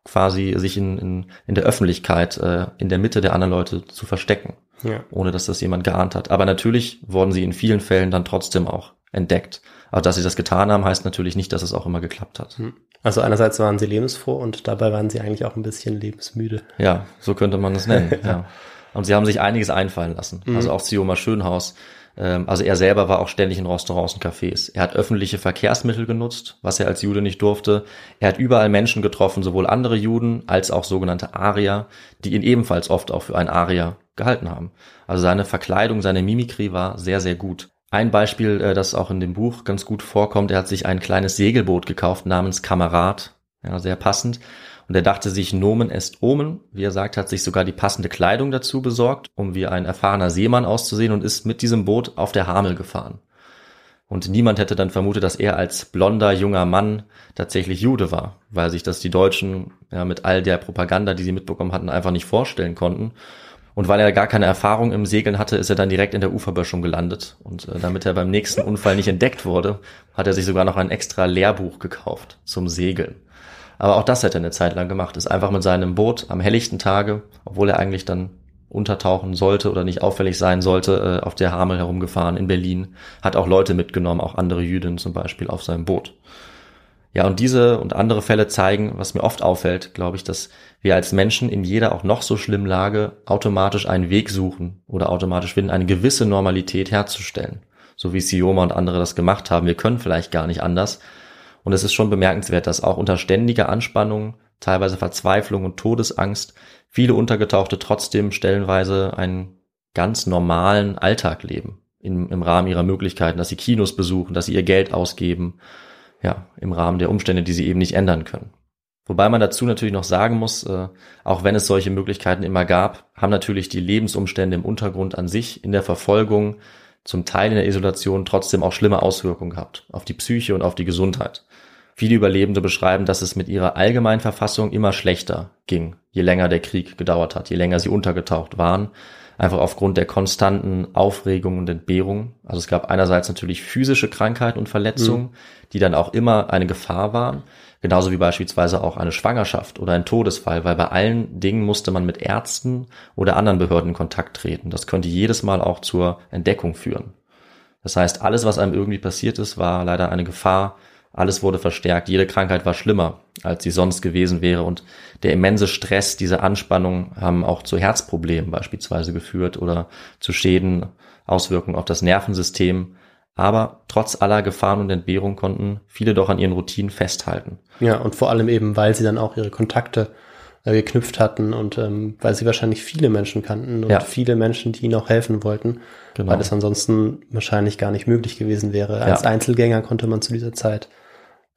quasi sich in, in, in der Öffentlichkeit, äh, in der Mitte der anderen Leute zu verstecken, ja. ohne dass das jemand geahnt hat. Aber natürlich wurden sie in vielen Fällen dann trotzdem auch entdeckt. Aber dass sie das getan haben, heißt natürlich nicht, dass es auch immer geklappt hat. Hm. Also einerseits waren sie lebensfroh und dabei waren sie eigentlich auch ein bisschen lebensmüde. Ja, so könnte man es nennen. ja. Und sie haben sich einiges einfallen lassen. Mhm. Also auch Sioma Schönhaus. Ähm, also er selber war auch ständig in Restaurants und Cafés. Er hat öffentliche Verkehrsmittel genutzt, was er als Jude nicht durfte. Er hat überall Menschen getroffen, sowohl andere Juden als auch sogenannte Arier, die ihn ebenfalls oft auch für einen Arier gehalten haben. Also seine Verkleidung, seine Mimikrie war sehr, sehr gut. Ein Beispiel, äh, das auch in dem Buch ganz gut vorkommt, er hat sich ein kleines Segelboot gekauft namens Kamerad, ja, sehr passend. Und er dachte sich, Nomen est Omen. Wie er sagt, hat sich sogar die passende Kleidung dazu besorgt, um wie ein erfahrener Seemann auszusehen und ist mit diesem Boot auf der Hamel gefahren. Und niemand hätte dann vermutet, dass er als blonder junger Mann tatsächlich Jude war, weil sich das die Deutschen ja, mit all der Propaganda, die sie mitbekommen hatten, einfach nicht vorstellen konnten. Und weil er gar keine Erfahrung im Segeln hatte, ist er dann direkt in der Uferböschung gelandet. Und äh, damit er beim nächsten Unfall nicht entdeckt wurde, hat er sich sogar noch ein extra Lehrbuch gekauft zum Segeln. Aber auch das hat er eine Zeit lang gemacht. Ist einfach mit seinem Boot am helllichten Tage, obwohl er eigentlich dann untertauchen sollte oder nicht auffällig sein sollte, äh, auf der Hamel herumgefahren in Berlin. Hat auch Leute mitgenommen, auch andere Jüdinnen zum Beispiel auf seinem Boot. Ja, und diese und andere Fälle zeigen, was mir oft auffällt, glaube ich, dass wir als Menschen in jeder auch noch so schlimmen Lage automatisch einen Weg suchen oder automatisch finden, eine gewisse Normalität herzustellen. So wie Sioma und andere das gemacht haben. Wir können vielleicht gar nicht anders, und es ist schon bemerkenswert, dass auch unter ständiger Anspannung, teilweise Verzweiflung und Todesangst viele Untergetauchte trotzdem stellenweise einen ganz normalen Alltag leben. Im, im Rahmen ihrer Möglichkeiten, dass sie Kinos besuchen, dass sie ihr Geld ausgeben, ja, im Rahmen der Umstände, die sie eben nicht ändern können. Wobei man dazu natürlich noch sagen muss, äh, auch wenn es solche Möglichkeiten immer gab, haben natürlich die Lebensumstände im Untergrund an sich in der Verfolgung, zum Teil in der Isolation trotzdem auch schlimme Auswirkungen gehabt auf die Psyche und auf die Gesundheit. Viele Überlebende beschreiben, dass es mit ihrer Allgemeinverfassung immer schlechter ging, je länger der Krieg gedauert hat, je länger sie untergetaucht waren. Einfach aufgrund der konstanten Aufregung und Entbehrung. Also es gab einerseits natürlich physische Krankheiten und Verletzungen, mhm. die dann auch immer eine Gefahr waren, genauso wie beispielsweise auch eine Schwangerschaft oder ein Todesfall, weil bei allen Dingen musste man mit Ärzten oder anderen Behörden in Kontakt treten. Das könnte jedes Mal auch zur Entdeckung führen. Das heißt, alles, was einem irgendwie passiert ist, war leider eine Gefahr. Alles wurde verstärkt. Jede Krankheit war schlimmer, als sie sonst gewesen wäre. Und der immense Stress, diese Anspannung haben auch zu Herzproblemen beispielsweise geführt oder zu Schäden, Auswirkungen auf das Nervensystem. Aber trotz aller Gefahren und Entbehrung konnten viele doch an ihren Routinen festhalten. Ja, und vor allem eben, weil sie dann auch ihre Kontakte äh, geknüpft hatten und ähm, weil sie wahrscheinlich viele Menschen kannten und ja. viele Menschen, die ihnen auch helfen wollten, genau. weil das ansonsten wahrscheinlich gar nicht möglich gewesen wäre. Als ja. Einzelgänger konnte man zu dieser Zeit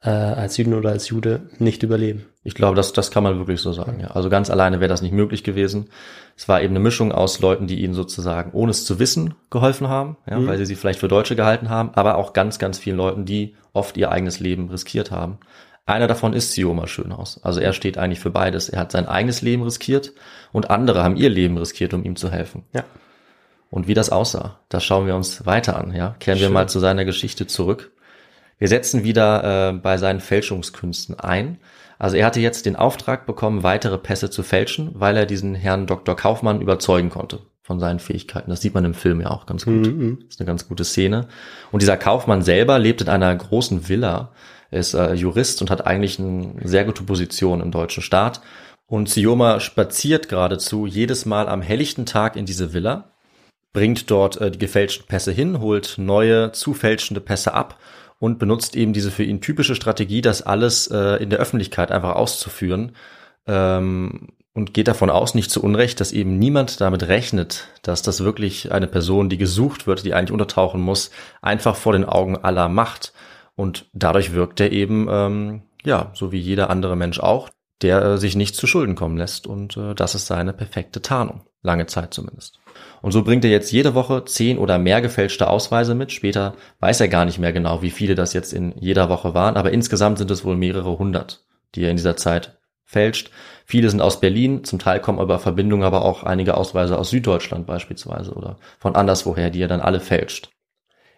äh, als Juden oder als Jude nicht überleben. Ich glaube, das, das kann man wirklich so sagen. Ja. Also ganz alleine wäre das nicht möglich gewesen. Es war eben eine Mischung aus Leuten, die ihnen sozusagen, ohne es zu wissen, geholfen haben, ja, mhm. weil sie sie vielleicht für Deutsche gehalten haben, aber auch ganz, ganz vielen Leuten, die oft ihr eigenes Leben riskiert haben. Einer davon ist Sioma Schönhaus. Also er steht eigentlich für beides. Er hat sein eigenes Leben riskiert und andere haben ihr Leben riskiert, um ihm zu helfen. Ja. Und wie das aussah, das schauen wir uns weiter an. Ja, kehren Schön. wir mal zu seiner Geschichte zurück. Wir setzen wieder äh, bei seinen Fälschungskünsten ein. Also er hatte jetzt den Auftrag bekommen, weitere Pässe zu fälschen, weil er diesen Herrn Dr. Kaufmann überzeugen konnte von seinen Fähigkeiten. Das sieht man im Film ja auch ganz gut. Mhm. Das ist eine ganz gute Szene. Und dieser Kaufmann selber lebt in einer großen Villa. Er ist äh, Jurist und hat eigentlich eine sehr gute Position im deutschen Staat. Und Sioma spaziert geradezu jedes Mal am helllichten Tag in diese Villa, bringt dort äh, die gefälschten Pässe hin, holt neue, zufälschende Pässe ab und benutzt eben diese für ihn typische Strategie, das alles äh, in der Öffentlichkeit einfach auszuführen ähm, und geht davon aus, nicht zu Unrecht, dass eben niemand damit rechnet, dass das wirklich eine Person, die gesucht wird, die eigentlich untertauchen muss, einfach vor den Augen aller macht. Und dadurch wirkt er eben, ähm, ja, so wie jeder andere Mensch auch, der äh, sich nicht zu Schulden kommen lässt. Und äh, das ist seine perfekte Tarnung. Lange Zeit zumindest. Und so bringt er jetzt jede Woche zehn oder mehr gefälschte Ausweise mit. Später weiß er gar nicht mehr genau, wie viele das jetzt in jeder Woche waren, aber insgesamt sind es wohl mehrere hundert, die er in dieser Zeit fälscht. Viele sind aus Berlin, zum Teil kommen über Verbindungen aber auch einige Ausweise aus Süddeutschland beispielsweise oder von anderswoher, die er dann alle fälscht.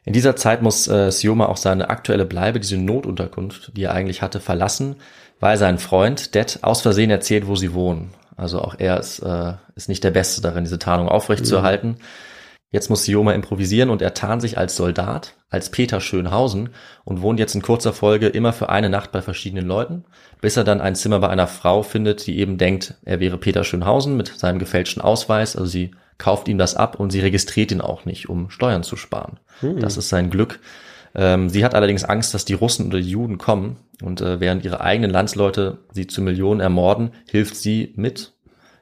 In dieser Zeit muss äh, Sioma auch seine aktuelle Bleibe, diese Notunterkunft, die er eigentlich hatte, verlassen, weil sein Freund Det aus Versehen erzählt, wo sie wohnen. Also auch er ist, äh, ist nicht der Beste darin, diese Tarnung aufrechtzuerhalten. Mhm. Jetzt muss Sioma improvisieren und er tarnt sich als Soldat, als Peter Schönhausen und wohnt jetzt in kurzer Folge immer für eine Nacht bei verschiedenen Leuten, bis er dann ein Zimmer bei einer Frau findet, die eben denkt, er wäre Peter Schönhausen mit seinem gefälschten Ausweis. Also sie kauft ihm das ab und sie registriert ihn auch nicht, um Steuern zu sparen. Mhm. Das ist sein Glück. Ähm, sie hat allerdings Angst, dass die Russen oder die Juden kommen und äh, während ihre eigenen Landsleute sie zu Millionen ermorden, hilft sie mit,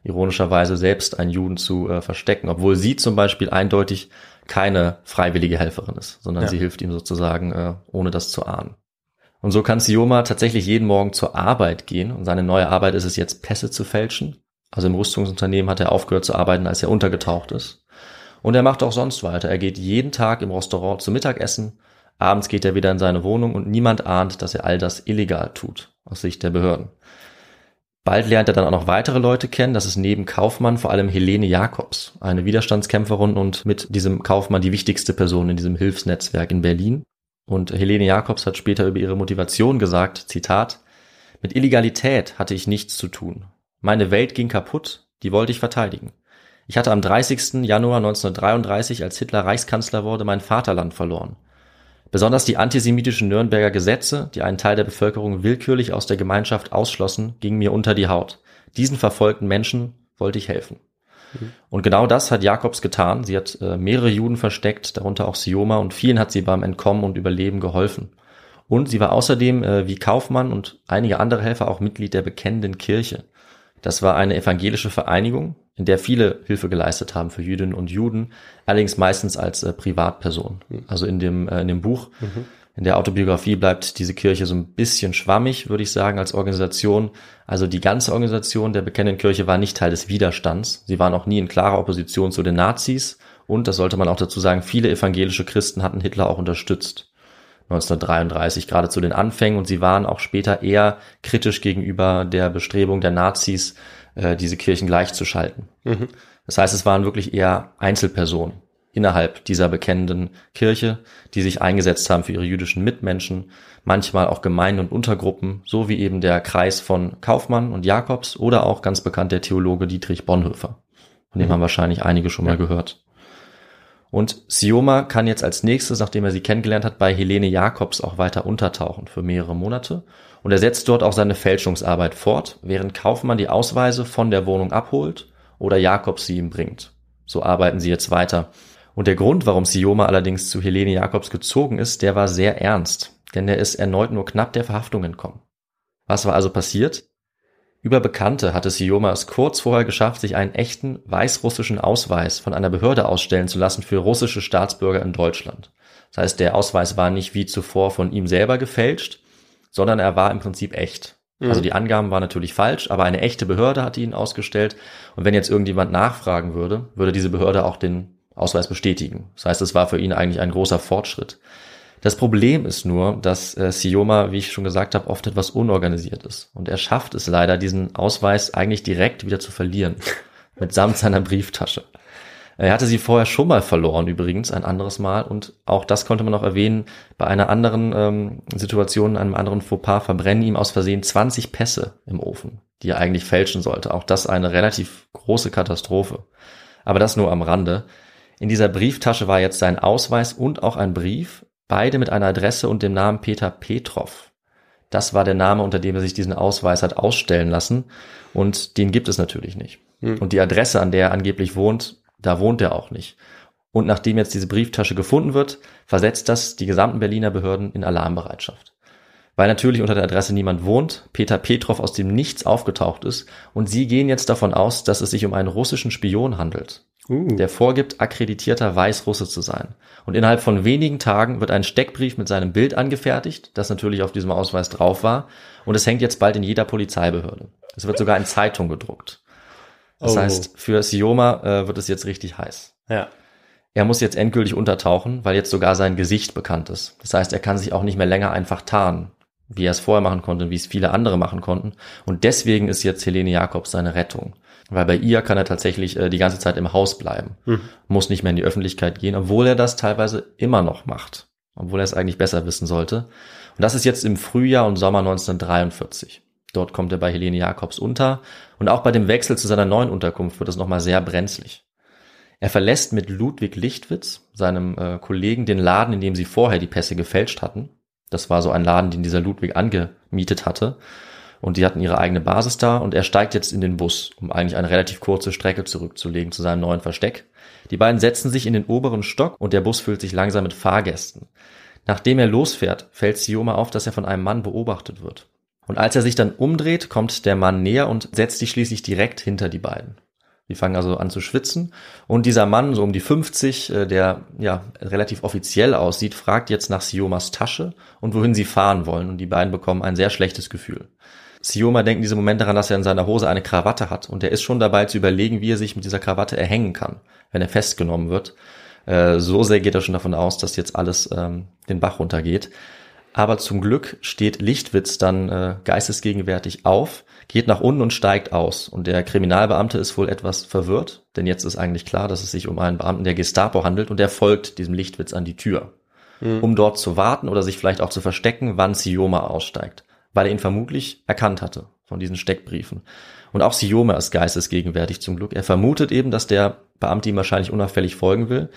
ironischerweise selbst einen Juden zu äh, verstecken, obwohl sie zum Beispiel eindeutig keine freiwillige Helferin ist, sondern ja. sie hilft ihm sozusagen, äh, ohne das zu ahnen. Und so kann Sioma tatsächlich jeden Morgen zur Arbeit gehen und seine neue Arbeit ist es jetzt, Pässe zu fälschen. Also im Rüstungsunternehmen hat er aufgehört zu arbeiten, als er untergetaucht ist. Und er macht auch sonst weiter. Er geht jeden Tag im Restaurant zum Mittagessen, Abends geht er wieder in seine Wohnung und niemand ahnt, dass er all das illegal tut, aus Sicht der Behörden. Bald lernt er dann auch noch weitere Leute kennen. Das ist neben Kaufmann vor allem Helene Jacobs, eine Widerstandskämpferin und mit diesem Kaufmann die wichtigste Person in diesem Hilfsnetzwerk in Berlin. Und Helene Jacobs hat später über ihre Motivation gesagt, Zitat, mit Illegalität hatte ich nichts zu tun. Meine Welt ging kaputt, die wollte ich verteidigen. Ich hatte am 30. Januar 1933, als Hitler Reichskanzler wurde, mein Vaterland verloren. Besonders die antisemitischen Nürnberger Gesetze, die einen Teil der Bevölkerung willkürlich aus der Gemeinschaft ausschlossen, gingen mir unter die Haut. Diesen verfolgten Menschen wollte ich helfen. Mhm. Und genau das hat Jakobs getan. Sie hat äh, mehrere Juden versteckt, darunter auch Sioma, und vielen hat sie beim Entkommen und Überleben geholfen. Und sie war außerdem äh, wie Kaufmann und einige andere Helfer auch Mitglied der bekennenden Kirche. Das war eine evangelische Vereinigung, in der viele Hilfe geleistet haben für Jüdinnen und Juden, allerdings meistens als äh, Privatperson. Mhm. Also in dem, äh, in dem Buch, mhm. in der Autobiografie bleibt diese Kirche so ein bisschen schwammig, würde ich sagen, als Organisation. Also die ganze Organisation der bekennenden Kirche war nicht Teil des Widerstands. Sie waren auch nie in klarer Opposition zu den Nazis. Und, das sollte man auch dazu sagen, viele evangelische Christen hatten Hitler auch unterstützt. 1933, gerade zu den Anfängen. Und sie waren auch später eher kritisch gegenüber der Bestrebung der Nazis, äh, diese Kirchen gleichzuschalten. Mhm. Das heißt, es waren wirklich eher Einzelpersonen innerhalb dieser bekennenden Kirche, die sich eingesetzt haben für ihre jüdischen Mitmenschen, manchmal auch Gemeinden und Untergruppen, so wie eben der Kreis von Kaufmann und Jakobs oder auch ganz bekannt der Theologe Dietrich Bonhoeffer. Von dem mhm. haben wahrscheinlich einige schon mal gehört. Und Sioma kann jetzt als nächstes, nachdem er sie kennengelernt hat, bei Helene Jakobs auch weiter untertauchen für mehrere Monate. Und er setzt dort auch seine Fälschungsarbeit fort, während Kaufmann die Ausweise von der Wohnung abholt oder Jakobs sie ihm bringt. So arbeiten sie jetzt weiter. Und der Grund, warum Sioma allerdings zu Helene Jakobs gezogen ist, der war sehr ernst, denn er ist erneut nur knapp der Verhaftung entkommen. Was war also passiert? Über Bekannte hatte Sioma es kurz vorher geschafft, sich einen echten weißrussischen Ausweis von einer Behörde ausstellen zu lassen für russische Staatsbürger in Deutschland. Das heißt, der Ausweis war nicht wie zuvor von ihm selber gefälscht, sondern er war im Prinzip echt. Mhm. Also die Angaben waren natürlich falsch, aber eine echte Behörde hatte ihn ausgestellt. Und wenn jetzt irgendjemand nachfragen würde, würde diese Behörde auch den Ausweis bestätigen. Das heißt, es war für ihn eigentlich ein großer Fortschritt. Das Problem ist nur, dass äh, Sioma, wie ich schon gesagt habe, oft etwas unorganisiert ist. Und er schafft es leider, diesen Ausweis eigentlich direkt wieder zu verlieren. mitsamt seiner Brieftasche. Er hatte sie vorher schon mal verloren, übrigens, ein anderes Mal. Und auch das konnte man noch erwähnen. Bei einer anderen ähm, Situation, einem anderen Fauxpas, verbrennen ihm aus Versehen 20 Pässe im Ofen, die er eigentlich fälschen sollte. Auch das eine relativ große Katastrophe. Aber das nur am Rande. In dieser Brieftasche war jetzt sein Ausweis und auch ein Brief, beide mit einer Adresse und dem Namen Peter Petrov. Das war der Name, unter dem er sich diesen Ausweis hat ausstellen lassen. Und den gibt es natürlich nicht. Hm. Und die Adresse, an der er angeblich wohnt, da wohnt er auch nicht. Und nachdem jetzt diese Brieftasche gefunden wird, versetzt das die gesamten Berliner Behörden in Alarmbereitschaft. Weil natürlich unter der Adresse niemand wohnt, Peter Petrov aus dem Nichts aufgetaucht ist und sie gehen jetzt davon aus, dass es sich um einen russischen Spion handelt uh. der vorgibt, akkreditierter Weißrusse zu sein. Und innerhalb von wenigen Tagen wird ein Steckbrief mit seinem Bild angefertigt, das natürlich auf diesem Ausweis drauf war. Und es hängt jetzt bald in jeder Polizeibehörde. Es wird sogar in Zeitung gedruckt. Das oh. heißt, für Sioma äh, wird es jetzt richtig heiß. Ja. Er muss jetzt endgültig untertauchen, weil jetzt sogar sein Gesicht bekannt ist. Das heißt, er kann sich auch nicht mehr länger einfach tarnen, wie er es vorher machen konnte, wie es viele andere machen konnten. Und deswegen ist jetzt Helene Jakobs seine Rettung. Weil bei ihr kann er tatsächlich äh, die ganze Zeit im Haus bleiben, hm. muss nicht mehr in die Öffentlichkeit gehen, obwohl er das teilweise immer noch macht, obwohl er es eigentlich besser wissen sollte. Und das ist jetzt im Frühjahr und Sommer 1943. Dort kommt er bei Helene Jakobs unter und auch bei dem Wechsel zu seiner neuen Unterkunft wird es nochmal sehr brenzlig. Er verlässt mit Ludwig Lichtwitz, seinem äh, Kollegen, den Laden, in dem sie vorher die Pässe gefälscht hatten. Das war so ein Laden, den dieser Ludwig angemietet hatte und die hatten ihre eigene Basis da und er steigt jetzt in den Bus, um eigentlich eine relativ kurze Strecke zurückzulegen zu seinem neuen Versteck. Die beiden setzen sich in den oberen Stock und der Bus füllt sich langsam mit Fahrgästen. Nachdem er losfährt, fällt Sioma auf, dass er von einem Mann beobachtet wird. Und als er sich dann umdreht, kommt der Mann näher und setzt sich schließlich direkt hinter die beiden. Die fangen also an zu schwitzen. Und dieser Mann, so um die 50, äh, der ja relativ offiziell aussieht, fragt jetzt nach Siomas Tasche und wohin sie fahren wollen. Und die beiden bekommen ein sehr schlechtes Gefühl. Sioma denkt in diesem Moment daran, dass er in seiner Hose eine Krawatte hat und er ist schon dabei zu überlegen, wie er sich mit dieser Krawatte erhängen kann, wenn er festgenommen wird. Äh, so sehr geht er schon davon aus, dass jetzt alles ähm, den Bach runtergeht. Aber zum Glück steht Lichtwitz dann äh, geistesgegenwärtig auf, geht nach unten und steigt aus. Und der Kriminalbeamte ist wohl etwas verwirrt, denn jetzt ist eigentlich klar, dass es sich um einen Beamten der Gestapo handelt und er folgt diesem Lichtwitz an die Tür, mhm. um dort zu warten oder sich vielleicht auch zu verstecken, wann Sioma aussteigt weil er ihn vermutlich erkannt hatte von diesen Steckbriefen. Und auch Sioma ist geistesgegenwärtig zum Glück. Er vermutet eben, dass der Beamte ihm wahrscheinlich unauffällig folgen will.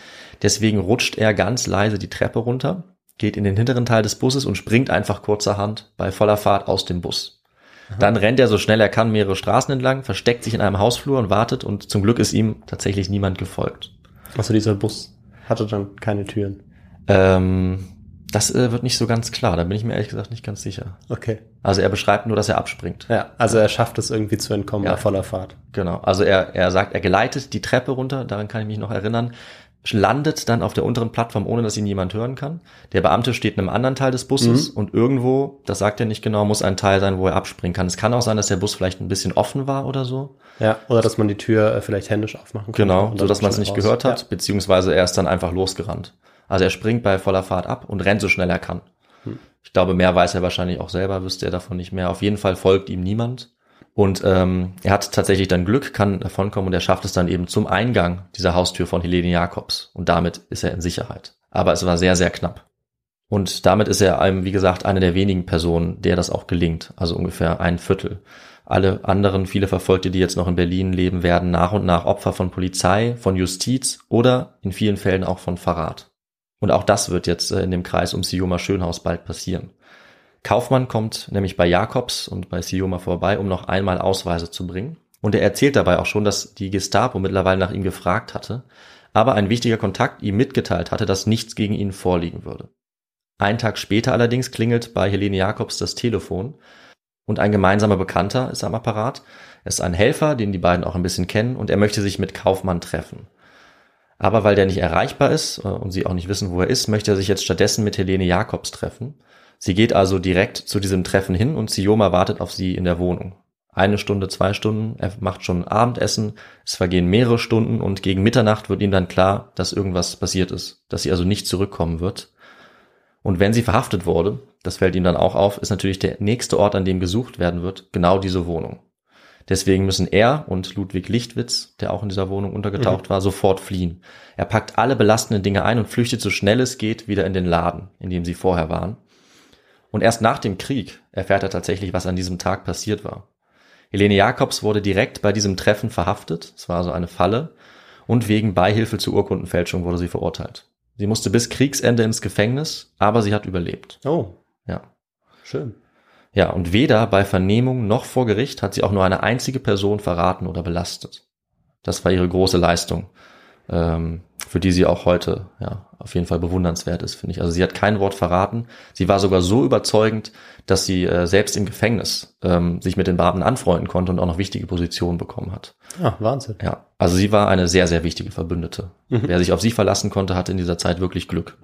Deswegen rutscht er ganz leise die Treppe runter, geht in den hinteren Teil des Busses und springt einfach kurzerhand bei voller Fahrt aus dem Bus. Aha. Dann rennt er so schnell er kann mehrere Straßen entlang, versteckt sich in einem Hausflur und wartet und zum Glück ist ihm tatsächlich niemand gefolgt. Also dieser Bus hatte dann keine Türen. Ähm, das äh, wird nicht so ganz klar, da bin ich mir ehrlich gesagt nicht ganz sicher. Okay. Also er beschreibt nur, dass er abspringt. Ja, also er schafft es irgendwie zu entkommen ja. bei voller Fahrt. Genau, also er, er sagt, er geleitet die Treppe runter, daran kann ich mich noch erinnern, landet dann auf der unteren Plattform, ohne dass ihn jemand hören kann. Der Beamte steht in einem anderen Teil des Busses mhm. und irgendwo, das sagt er nicht genau, muss ein Teil sein, wo er abspringen kann. Es kann auch sein, dass der Bus vielleicht ein bisschen offen war oder so. Ja, oder dass man die Tür äh, vielleicht händisch aufmachen kann. Genau, so dass man es nicht raus. gehört hat, ja. beziehungsweise er ist dann einfach losgerannt. Also er springt bei voller Fahrt ab und rennt so schnell er kann. Ich glaube, mehr weiß er wahrscheinlich auch selber, wüsste er davon nicht mehr. Auf jeden Fall folgt ihm niemand. Und ähm, er hat tatsächlich dann Glück, kann davonkommen und er schafft es dann eben zum Eingang dieser Haustür von Helene Jakobs. Und damit ist er in Sicherheit. Aber es war sehr, sehr knapp. Und damit ist er, einem, wie gesagt, eine der wenigen Personen, der das auch gelingt. Also ungefähr ein Viertel. Alle anderen, viele Verfolgte, die jetzt noch in Berlin leben, werden nach und nach Opfer von Polizei, von Justiz oder in vielen Fällen auch von Verrat. Und auch das wird jetzt äh, in dem Kreis um Sioma Schönhaus bald passieren. Kaufmann kommt nämlich bei Jakobs und bei Sioma vorbei, um noch einmal Ausweise zu bringen. Und er erzählt dabei auch schon, dass die Gestapo mittlerweile nach ihm gefragt hatte, aber ein wichtiger Kontakt ihm mitgeteilt hatte, dass nichts gegen ihn vorliegen würde. Einen Tag später allerdings klingelt bei Helene Jakobs das Telefon und ein gemeinsamer Bekannter ist am Apparat. Er ist ein Helfer, den die beiden auch ein bisschen kennen und er möchte sich mit Kaufmann treffen. Aber weil der nicht erreichbar ist äh, und sie auch nicht wissen, wo er ist, möchte er sich jetzt stattdessen mit Helene Jakobs treffen. Sie geht also direkt zu diesem Treffen hin und Sioma wartet auf sie in der Wohnung. Eine Stunde, zwei Stunden, er macht schon Abendessen, es vergehen mehrere Stunden und gegen Mitternacht wird ihm dann klar, dass irgendwas passiert ist, dass sie also nicht zurückkommen wird. Und wenn sie verhaftet wurde, das fällt ihm dann auch auf, ist natürlich der nächste Ort, an dem gesucht werden wird, genau diese Wohnung. Deswegen müssen er und Ludwig Lichtwitz, der auch in dieser Wohnung untergetaucht mhm. war, sofort fliehen. Er packt alle belastenden Dinge ein und flüchtet so schnell es geht wieder in den Laden, in dem sie vorher waren. Und erst nach dem Krieg erfährt er tatsächlich, was an diesem Tag passiert war. Helene Jacobs wurde direkt bei diesem Treffen verhaftet, es war also eine Falle, und wegen Beihilfe zur Urkundenfälschung wurde sie verurteilt. Sie musste bis Kriegsende ins Gefängnis, aber sie hat überlebt. Oh. Ja. Schön. Ja, und weder bei Vernehmung noch vor Gericht hat sie auch nur eine einzige Person verraten oder belastet. Das war ihre große Leistung, ähm, für die sie auch heute ja auf jeden Fall bewundernswert ist, finde ich. Also sie hat kein Wort verraten. Sie war sogar so überzeugend, dass sie äh, selbst im Gefängnis ähm, sich mit den Beamten anfreunden konnte und auch noch wichtige Positionen bekommen hat. Ah, Wahnsinn. Ja, also sie war eine sehr, sehr wichtige Verbündete. Mhm. Wer sich auf sie verlassen konnte, hatte in dieser Zeit wirklich Glück.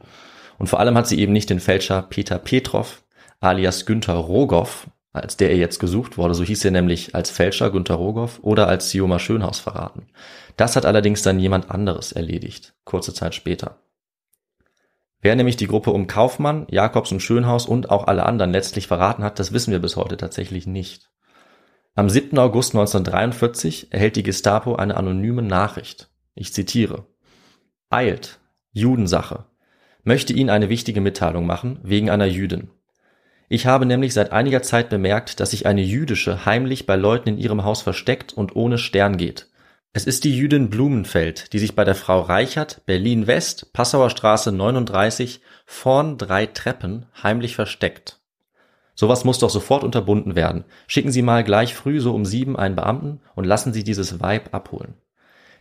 Und vor allem hat sie eben nicht den Fälscher Peter Petrov, alias Günther Rogoff, als der er jetzt gesucht wurde, so hieß er nämlich als Fälscher Günther Rogoff oder als Sioma Schönhaus verraten. Das hat allerdings dann jemand anderes erledigt, kurze Zeit später. Wer nämlich die Gruppe um Kaufmann, Jakobs und Schönhaus und auch alle anderen letztlich verraten hat, das wissen wir bis heute tatsächlich nicht. Am 7. August 1943 erhält die Gestapo eine anonyme Nachricht. Ich zitiere. Eilt, Judensache. Möchte Ihnen eine wichtige Mitteilung machen, wegen einer Jüdin. Ich habe nämlich seit einiger Zeit bemerkt, dass sich eine jüdische heimlich bei Leuten in ihrem Haus versteckt und ohne Stern geht. Es ist die Jüdin Blumenfeld, die sich bei der Frau Reichert, Berlin West, Passauer Straße 39, vorn drei Treppen, heimlich versteckt. Sowas muss doch sofort unterbunden werden. Schicken Sie mal gleich früh so um sieben einen Beamten und lassen Sie dieses Weib abholen.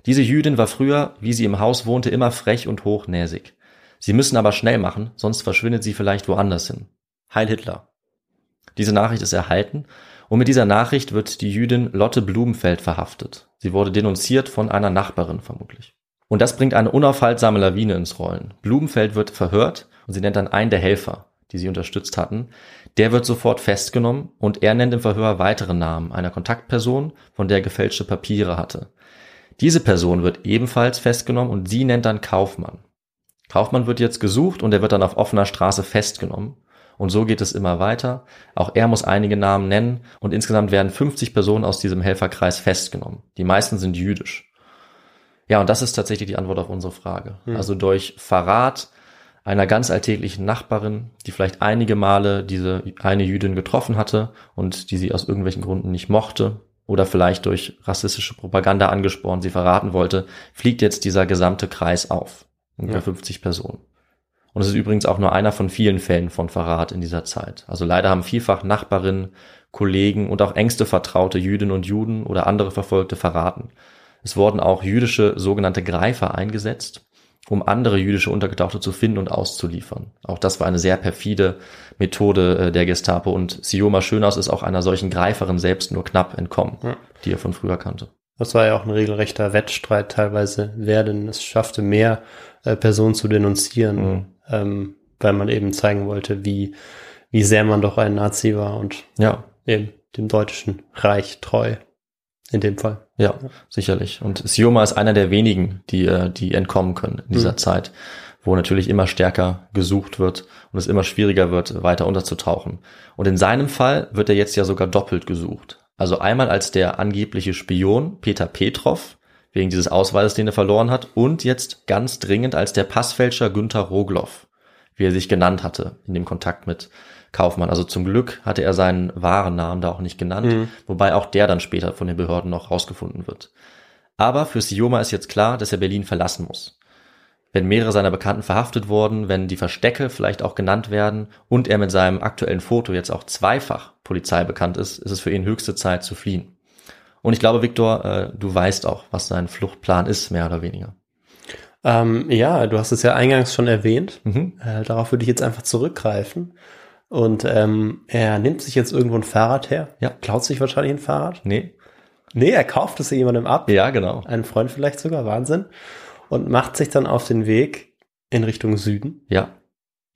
Diese Jüdin war früher, wie sie im Haus wohnte, immer frech und hochnäsig. Sie müssen aber schnell machen, sonst verschwindet sie vielleicht woanders hin. Heil Hitler. Diese Nachricht ist erhalten und mit dieser Nachricht wird die Jüdin Lotte Blumenfeld verhaftet. Sie wurde denunziert von einer Nachbarin vermutlich. Und das bringt eine unaufhaltsame Lawine ins Rollen. Blumenfeld wird verhört und sie nennt dann einen der Helfer, die sie unterstützt hatten. Der wird sofort festgenommen und er nennt im Verhör weitere Namen einer Kontaktperson, von der gefälschte Papiere hatte. Diese Person wird ebenfalls festgenommen und sie nennt dann Kaufmann. Kaufmann wird jetzt gesucht und er wird dann auf offener Straße festgenommen. Und so geht es immer weiter. Auch er muss einige Namen nennen und insgesamt werden 50 Personen aus diesem Helferkreis festgenommen. Die meisten sind jüdisch. Ja, und das ist tatsächlich die Antwort auf unsere Frage. Hm. Also durch Verrat einer ganz alltäglichen Nachbarin, die vielleicht einige Male diese eine Jüdin getroffen hatte und die sie aus irgendwelchen Gründen nicht mochte oder vielleicht durch rassistische Propaganda angespornt sie verraten wollte, fliegt jetzt dieser gesamte Kreis auf. Ungefähr ja. 50 Personen. Und es ist übrigens auch nur einer von vielen Fällen von Verrat in dieser Zeit. Also leider haben vielfach Nachbarinnen, Kollegen und auch engste Vertraute Jüdinnen und Juden oder andere Verfolgte verraten. Es wurden auch jüdische sogenannte Greifer eingesetzt, um andere jüdische Untergetauchte zu finden und auszuliefern. Auch das war eine sehr perfide Methode äh, der Gestapo und Sioma Schönhaus ist auch einer solchen Greiferin selbst nur knapp entkommen, ja. die er von früher kannte. Das war ja auch ein regelrechter Wettstreit teilweise, wer denn es schaffte, mehr äh, Personen zu denunzieren. Mhm ähm, weil man eben zeigen wollte, wie, wie sehr man doch ein Nazi war und ja. eben dem deutschen Reich treu. In dem Fall. Ja, ja. sicherlich. Und Sioma ist einer der wenigen, die, äh, die entkommen können in dieser mhm. Zeit, wo natürlich immer stärker gesucht wird und es immer schwieriger wird, weiter unterzutauchen. Und in seinem Fall wird er jetzt ja sogar doppelt gesucht. Also einmal als der angebliche Spion Peter Petrov, wegen dieses Ausweises, den er verloren hat, und jetzt ganz dringend als der Passfälscher Günther Rogloff, wie er sich genannt hatte in dem Kontakt mit Kaufmann. Also zum Glück hatte er seinen wahren Namen da auch nicht genannt, Mhm. wobei auch der dann später von den Behörden noch rausgefunden wird. Aber für Sioma ist jetzt klar, dass er Berlin verlassen muss. Wenn mehrere seiner Bekannten verhaftet wurden, wenn die Verstecke vielleicht auch genannt werden und er mit seinem aktuellen Foto jetzt auch zweifach Polizei bekannt ist, ist es für ihn höchste Zeit zu fliehen. Und ich glaube, Viktor, äh, du weißt auch, was sein Fluchtplan ist, mehr oder weniger. Ähm, ja, du hast es ja eingangs schon erwähnt. Mhm. Äh, darauf würde ich jetzt einfach zurückgreifen. Und ähm, er nimmt sich jetzt irgendwo ein Fahrrad her. Ja. Klaut sich wahrscheinlich ein Fahrrad. Nee? Nee, er kauft es jemandem ab. Ja, genau. Einem Freund vielleicht sogar, Wahnsinn. Und macht sich dann auf den Weg in Richtung Süden, Ja,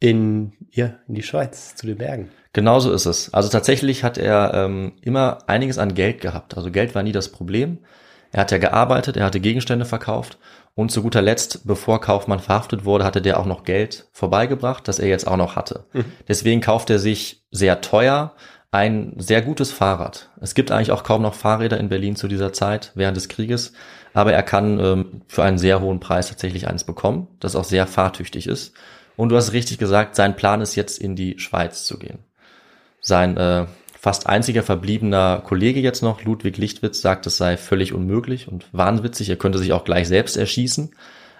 in, ja, in die Schweiz, zu den Bergen. Genau so ist es. Also tatsächlich hat er ähm, immer einiges an Geld gehabt. Also Geld war nie das Problem. Er hat ja gearbeitet, er hatte Gegenstände verkauft und zu guter Letzt, bevor Kaufmann verhaftet wurde, hatte der auch noch Geld vorbeigebracht, das er jetzt auch noch hatte. Deswegen kauft er sich sehr teuer ein sehr gutes Fahrrad. Es gibt eigentlich auch kaum noch Fahrräder in Berlin zu dieser Zeit während des Krieges, aber er kann ähm, für einen sehr hohen Preis tatsächlich eins bekommen, das auch sehr fahrtüchtig ist. Und du hast richtig gesagt, sein Plan ist jetzt in die Schweiz zu gehen. Sein äh, fast einziger verbliebener Kollege jetzt noch, Ludwig Lichtwitz, sagt, es sei völlig unmöglich und wahnwitzig. Er könnte sich auch gleich selbst erschießen.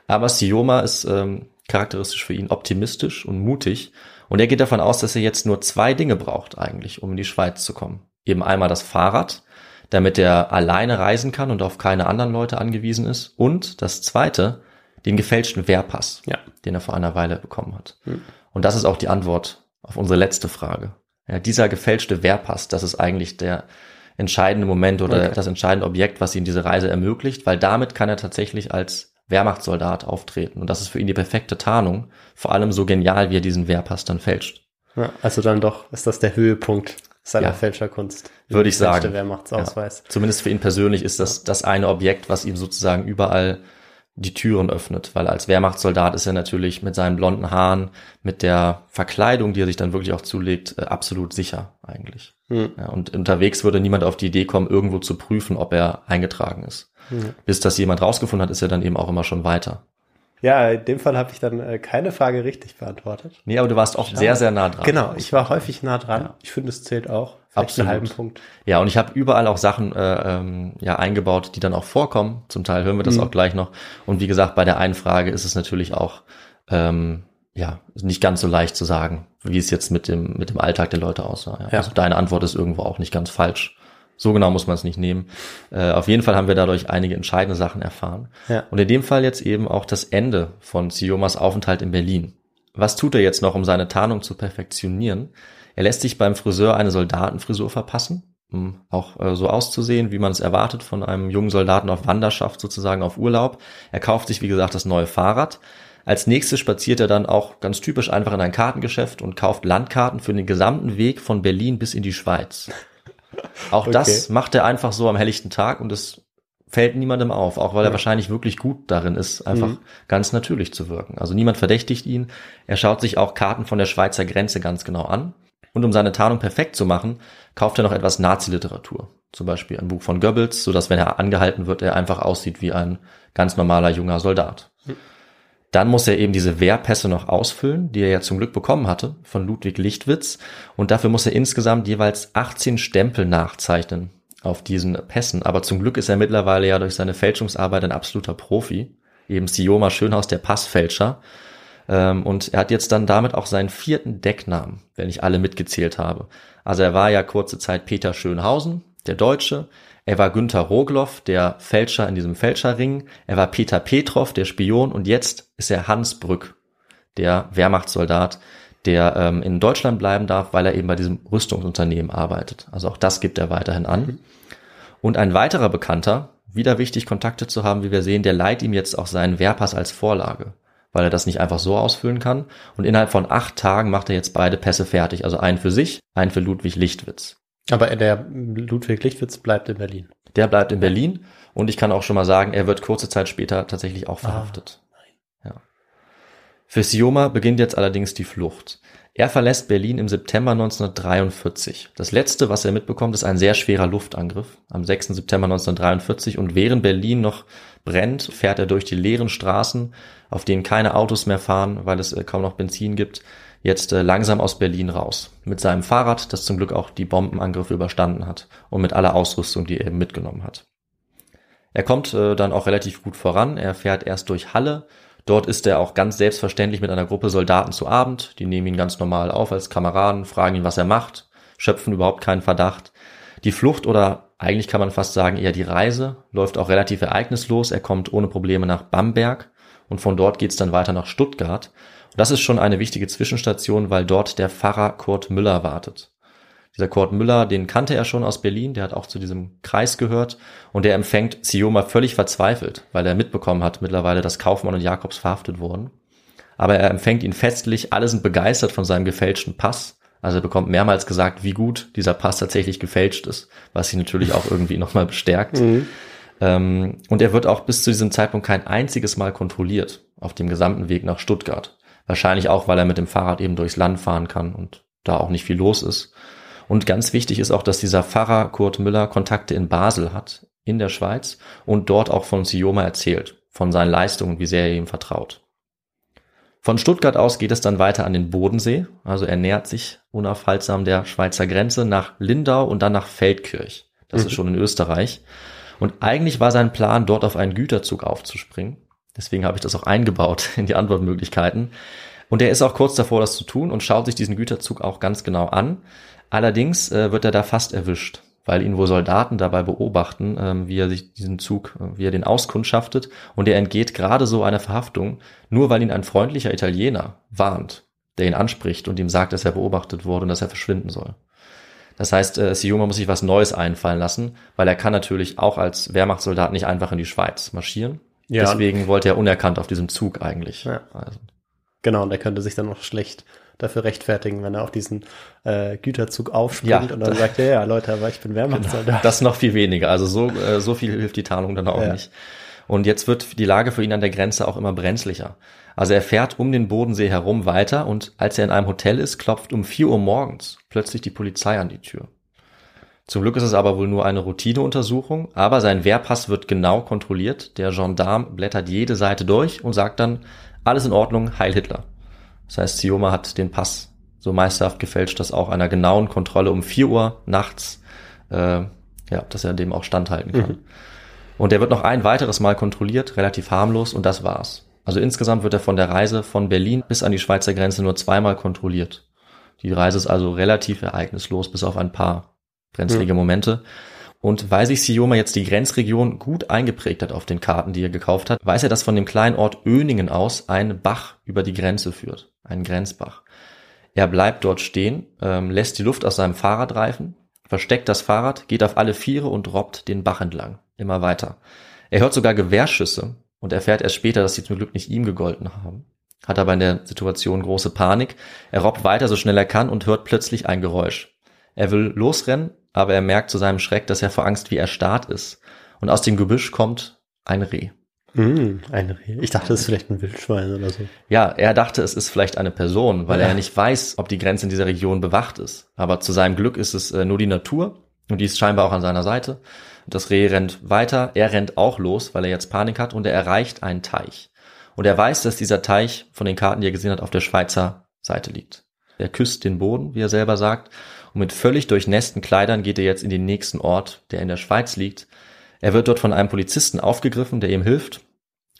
Aber Sioma ist ähm, charakteristisch für ihn optimistisch und mutig. Und er geht davon aus, dass er jetzt nur zwei Dinge braucht eigentlich, um in die Schweiz zu kommen. Eben einmal das Fahrrad, damit er alleine reisen kann und auf keine anderen Leute angewiesen ist. Und das zweite, den gefälschten Wehrpass, Ja. den er vor einer Weile bekommen hat. Und das ist auch die Antwort auf unsere letzte Frage. Ja, dieser gefälschte Wehrpass, das ist eigentlich der entscheidende Moment oder Okay. das entscheidende Objekt, was ihm diese Reise ermöglicht, weil damit kann er tatsächlich als Wehrmachtssoldat auftreten. Und das ist für ihn die perfekte Tarnung, vor allem so genial, wie er diesen Wehrpass dann fälscht. Ja, also dann doch ist das der Höhepunkt seiner Ja. Fälscherkunst. Würde ich sagen. Wer macht's Ausweis? Ja. Zumindest für ihn persönlich ist das das eine Objekt, was ihm sozusagen überall die Türen öffnet, weil als Wehrmachtssoldat ist er natürlich mit seinen blonden Haaren, mit der Verkleidung, die er sich dann wirklich auch zulegt, äh, absolut sicher eigentlich. Hm. Ja, und unterwegs würde niemand auf die Idee kommen, irgendwo zu prüfen, ob er eingetragen ist. Hm. Bis das jemand rausgefunden hat, ist er dann eben auch immer schon weiter. Ja, in dem Fall habe ich dann äh, keine Frage richtig beantwortet. Nee, aber du warst auch sehr, sehr nah dran. Genau, ich war häufig nah dran. Ich finde, es zählt auch. Vielleicht Absolut. halben Punkt. Ja, und ich habe überall auch Sachen äh, ähm, ja eingebaut, die dann auch vorkommen. Zum Teil hören wir das Mhm. auch gleich noch. Und wie gesagt, bei der einen Frage ist es natürlich auch ähm, ja nicht ganz so leicht zu sagen, wie es jetzt mit dem mit dem Alltag der Leute aussah. Ja. Ja. Also deine Antwort ist irgendwo auch nicht ganz falsch. So genau muss man es nicht nehmen. Äh, auf jeden Fall haben wir dadurch einige entscheidende Sachen erfahren. Ja. Und in dem Fall jetzt eben auch das Ende von Siomas Aufenthalt in Berlin. Was tut er jetzt noch, um seine Tarnung zu perfektionieren? Er lässt sich beim Friseur eine Soldatenfrisur verpassen, um auch äh, so auszusehen, wie man es erwartet von einem jungen Soldaten auf Wanderschaft, sozusagen auf Urlaub. Er kauft sich, wie gesagt, das neue Fahrrad. Als nächstes spaziert er dann auch ganz typisch einfach in ein Kartengeschäft und kauft Landkarten für den gesamten Weg von Berlin bis in die Schweiz. Auch das Okay. macht er einfach so am helllichten Tag und es fällt niemandem auf, auch weil er Ja. wahrscheinlich wirklich gut darin ist, einfach Mhm. ganz natürlich zu wirken. Also niemand verdächtigt ihn. Er schaut sich auch Karten von der Schweizer Grenze ganz genau an. Und um seine Tarnung perfekt zu machen, kauft er noch etwas Nazi-Literatur. Zum Beispiel ein Buch von Goebbels, sodass, wenn er angehalten wird, er einfach aussieht wie ein ganz normaler junger Soldat. Dann muss er eben diese Wehrpässe noch ausfüllen, die er ja zum Glück bekommen hatte von Ludwig Lichtwitz. Und dafür muss er insgesamt jeweils 18 Stempel nachzeichnen auf diesen Pässen. Aber zum Glück ist er mittlerweile ja durch seine Fälschungsarbeit ein absoluter Profi. Eben Sioma Schönhaus, der Passfälscher. Ähm, Und er hat jetzt dann damit auch seinen vierten Decknamen, wenn ich alle mitgezählt habe. Also er war ja kurze Zeit Peter Schönhausen, der Deutsche. Er war Günther Rogloff, der Fälscher in diesem Fälscherring. Er war Peter Petrov, der Spion. Und jetzt ist er Hans Brück, der Wehrmachtssoldat, der ähm, in Deutschland bleiben darf, weil er eben bei diesem Rüstungsunternehmen arbeitet. Also auch das gibt er weiterhin an. Und ein weiterer Bekannter, wieder wichtig, Kontakte zu haben, wie wir sehen, der leiht ihm jetzt auch seinen Wehrpass als Vorlage, weil er das nicht einfach so ausfüllen kann. Und innerhalb von acht Tagen macht er jetzt beide Pässe fertig. Also einen für sich, einen für Ludwig Lichtwitz. Aber der Ludwig Lichtwitz bleibt in Berlin. Der bleibt in Berlin und ich kann auch schon mal sagen, er wird kurze Zeit später tatsächlich auch verhaftet. Ja. Für Sioma beginnt jetzt allerdings die Flucht. Er verlässt Berlin im September 1943. Das letzte, was er mitbekommt, ist ein sehr schwerer Luftangriff am 6. September 1943 und während Berlin noch brennt, fährt er durch die leeren Straßen, auf denen keine Autos mehr fahren, weil es äh, kaum noch Benzin gibt, jetzt äh, langsam aus Berlin raus. Mit seinem Fahrrad, das zum Glück auch die Bombenangriffe überstanden hat und mit aller Ausrüstung, die er eben mitgenommen hat. Er kommt äh, dann auch relativ gut voran. Er fährt erst durch Halle, Dort ist er auch ganz selbstverständlich mit einer Gruppe Soldaten zu Abend. Die nehmen ihn ganz normal auf als Kameraden, fragen ihn, was er macht, schöpfen überhaupt keinen Verdacht. Die Flucht oder eigentlich kann man fast sagen eher die Reise läuft auch relativ ereignislos. Er kommt ohne Probleme nach Bamberg und von dort geht's dann weiter nach Stuttgart. Und das ist schon eine wichtige Zwischenstation, weil dort der Pfarrer Kurt Müller wartet. Dieser Kurt Müller, den kannte er schon aus Berlin, der hat auch zu diesem Kreis gehört und der empfängt Sioma völlig verzweifelt, weil er mitbekommen hat mittlerweile, dass Kaufmann und Jakobs verhaftet wurden. Aber er empfängt ihn festlich, alle sind begeistert von seinem gefälschten Pass. Also er bekommt mehrmals gesagt, wie gut dieser Pass tatsächlich gefälscht ist, was ihn natürlich auch irgendwie nochmal bestärkt. Mhm. Ähm, und er wird auch bis zu diesem Zeitpunkt kein einziges Mal kontrolliert auf dem gesamten Weg nach Stuttgart. Wahrscheinlich auch, weil er mit dem Fahrrad eben durchs Land fahren kann und da auch nicht viel los ist. Und ganz wichtig ist auch, dass dieser Pfarrer Kurt Müller Kontakte in Basel hat, in der Schweiz, und dort auch von Sioma erzählt, von seinen Leistungen, wie sehr er ihm vertraut. Von Stuttgart aus geht es dann weiter an den Bodensee, also er nähert sich unaufhaltsam der Schweizer Grenze nach Lindau und dann nach Feldkirch. Das mhm. ist schon in Österreich. Und eigentlich war sein Plan, dort auf einen Güterzug aufzuspringen. Deswegen habe ich das auch eingebaut in die Antwortmöglichkeiten. Und er ist auch kurz davor, das zu tun und schaut sich diesen Güterzug auch ganz genau an. Allerdings äh, wird er da fast erwischt, weil ihn wohl Soldaten dabei beobachten, ähm, wie er sich diesen Zug, äh, wie er den auskundschaftet und er entgeht gerade so einer Verhaftung, nur weil ihn ein freundlicher Italiener warnt, der ihn anspricht und ihm sagt, dass er beobachtet wurde und dass er verschwinden soll. Das heißt, äh, Sioma muss sich was Neues einfallen lassen, weil er kann natürlich auch als Wehrmachtssoldat nicht einfach in die Schweiz marschieren. Ja. Deswegen wollte er unerkannt auf diesem Zug eigentlich. Ja. Also. Genau, und er könnte sich dann noch schlecht dafür rechtfertigen, wenn er auf diesen äh, Güterzug aufspringt ja, und dann sagt, ja, ja, Leute, aber ich bin Wehrmachtssoldat. Genau, das noch viel weniger. Also so, äh, so viel hilft die Tarnung dann auch ja. nicht. Und jetzt wird die Lage für ihn an der Grenze auch immer brenzlicher. Also er fährt um den Bodensee herum weiter und als er in einem Hotel ist, klopft um vier Uhr morgens plötzlich die Polizei an die Tür. Zum Glück ist es aber wohl nur eine Routineuntersuchung, aber sein Wehrpass wird genau kontrolliert. Der Gendarm blättert jede Seite durch und sagt dann, alles in Ordnung, Heil Hitler. Das heißt, Sioma hat den Pass so meisterhaft gefälscht, dass auch einer genauen Kontrolle um vier Uhr nachts, äh, ja, dass er dem auch standhalten kann. Mhm. Und er wird noch ein weiteres Mal kontrolliert, relativ harmlos, und das war's. Also insgesamt wird er von der Reise von Berlin bis an die Schweizer Grenze nur zweimal kontrolliert. Die Reise ist also relativ ereignislos, bis auf ein paar brenzlige mhm. Momente. Und weil sich Sioma jetzt die Grenzregion gut eingeprägt hat auf den Karten, die er gekauft hat, weiß er, dass von dem kleinen Ort Öningen aus ein Bach über die Grenze führt, ein Grenzbach. Er bleibt dort stehen, ähm, lässt die Luft aus seinem Fahrrad reifen, versteckt das Fahrrad, geht auf alle Viere und robbt den Bach entlang, immer weiter. Er hört sogar Gewehrschüsse und erfährt erst später, dass sie zum Glück nicht ihm gegolten haben. Hat aber in der Situation große Panik. Er robbt weiter so schnell er kann und hört plötzlich ein Geräusch. Er will losrennen, aber er merkt zu seinem Schreck, dass er vor Angst wie erstarrt ist. Und aus dem Gebüsch kommt ein Reh. Mm, ein Reh. Ich dachte, es ist vielleicht ein Wildschwein oder so. Ja, er dachte, es ist vielleicht eine Person, weil ja. er nicht weiß, ob die Grenze in dieser Region bewacht ist. Aber zu seinem Glück ist es äh, nur die Natur und die ist scheinbar auch an seiner Seite. Das Reh rennt weiter, er rennt auch los, weil er jetzt Panik hat und er erreicht einen Teich. Und er weiß, dass dieser Teich von den Karten, die er gesehen hat, auf der Schweizer Seite liegt. Er küsst den Boden, wie er selber sagt, und mit völlig durchnässten Kleidern geht er jetzt in den nächsten Ort, der in der Schweiz liegt. Er wird dort von einem Polizisten aufgegriffen, der ihm hilft.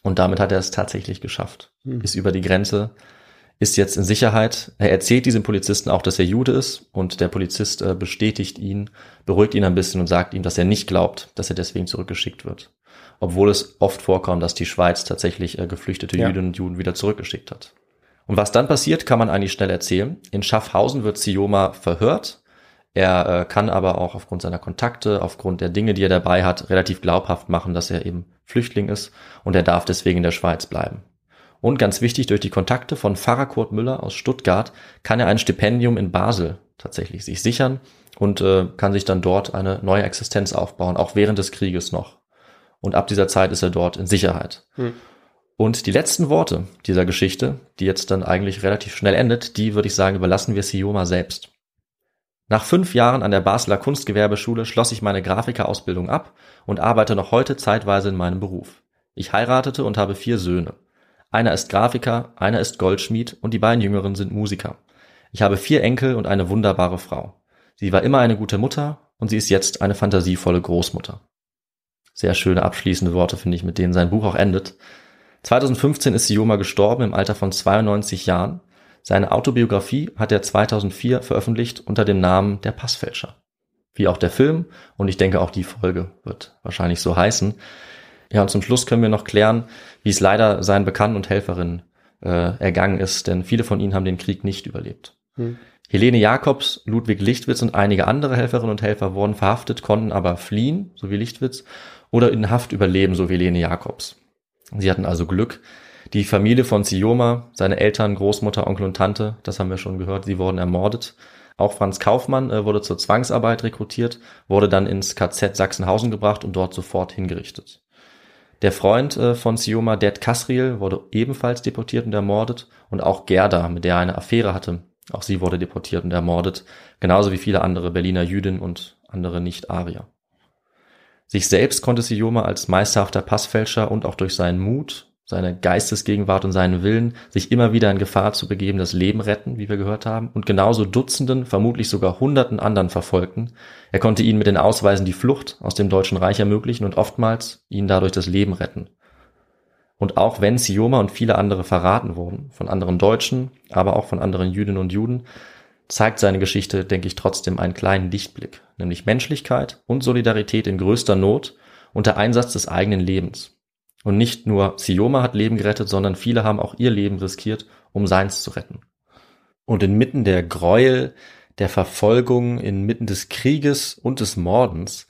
Und damit hat er es tatsächlich geschafft. Hm. Ist über die Grenze, ist jetzt in Sicherheit. Er erzählt diesem Polizisten auch, dass er Jude ist. Und der Polizist äh, bestätigt ihn, beruhigt ihn ein bisschen und sagt ihm, dass er nicht glaubt, dass er deswegen zurückgeschickt wird. Obwohl es oft vorkommt, dass die Schweiz tatsächlich äh, geflüchtete ja. Jüdinnen und Juden wieder zurückgeschickt hat. Und was dann passiert, kann man eigentlich schnell erzählen. In Schaffhausen wird Sioma verhört er äh, kann aber auch aufgrund seiner Kontakte, aufgrund der Dinge, die er dabei hat, relativ glaubhaft machen, dass er eben Flüchtling ist und er darf deswegen in der Schweiz bleiben. Und ganz wichtig, durch die Kontakte von Pfarrer Kurt Müller aus Stuttgart kann er ein Stipendium in Basel tatsächlich sich sichern und äh, kann sich dann dort eine neue Existenz aufbauen, auch während des Krieges noch. Und ab dieser Zeit ist er dort in Sicherheit. Hm. Und die letzten Worte dieser Geschichte, die jetzt dann eigentlich relativ schnell endet, die würde ich sagen, überlassen wir Sioma selbst. Nach fünf Jahren an der Basler Kunstgewerbeschule schloss ich meine Grafikerausbildung ab und arbeite noch heute zeitweise in meinem Beruf. Ich heiratete und habe vier Söhne. Einer ist Grafiker, einer ist Goldschmied und die beiden Jüngeren sind Musiker. Ich habe vier Enkel und eine wunderbare Frau. Sie war immer eine gute Mutter und sie ist jetzt eine fantasievolle Großmutter. Sehr schöne abschließende Worte, finde ich, mit denen sein Buch auch endet. 2015 ist Sioma gestorben im Alter von 92 Jahren. Seine Autobiografie hat er 2004 veröffentlicht unter dem Namen Der Passfälscher. Wie auch der Film und ich denke auch die Folge wird wahrscheinlich so heißen. Ja, und zum Schluss können wir noch klären, wie es leider seinen Bekannten und Helferinnen äh, ergangen ist, denn viele von ihnen haben den Krieg nicht überlebt. Hm. Helene Jakobs, Ludwig Lichtwitz und einige andere Helferinnen und Helfer wurden verhaftet, konnten aber fliehen, so wie Lichtwitz, oder in Haft überleben, so wie Helene Jakobs. Sie hatten also Glück. Die Familie von Sioma, seine Eltern, Großmutter, Onkel und Tante, das haben wir schon gehört, sie wurden ermordet. Auch Franz Kaufmann äh, wurde zur Zwangsarbeit rekrutiert, wurde dann ins KZ Sachsenhausen gebracht und dort sofort hingerichtet. Der Freund äh, von Sioma, Ded Kasriel, wurde ebenfalls deportiert und ermordet und auch Gerda, mit der er eine Affäre hatte, auch sie wurde deportiert und ermordet, genauso wie viele andere Berliner Jüdinnen und andere Nicht-Arier. Sich selbst konnte Sioma als meisterhafter Passfälscher und auch durch seinen Mut, seine Geistesgegenwart und seinen Willen, sich immer wieder in Gefahr zu begeben, das Leben retten, wie wir gehört haben, und genauso Dutzenden, vermutlich sogar Hunderten anderen verfolgten. Er konnte ihnen mit den Ausweisen die Flucht aus dem Deutschen Reich ermöglichen und oftmals ihnen dadurch das Leben retten. Und auch wenn Sioma und viele andere verraten wurden, von anderen Deutschen, aber auch von anderen Jüdinnen und Juden, zeigt seine Geschichte, denke ich, trotzdem einen kleinen Lichtblick, nämlich Menschlichkeit und Solidarität in größter Not und der Einsatz des eigenen Lebens. Und nicht nur Sioma hat Leben gerettet, sondern viele haben auch ihr Leben riskiert, um seins zu retten. Und inmitten der Gräuel, der Verfolgung, inmitten des Krieges und des Mordens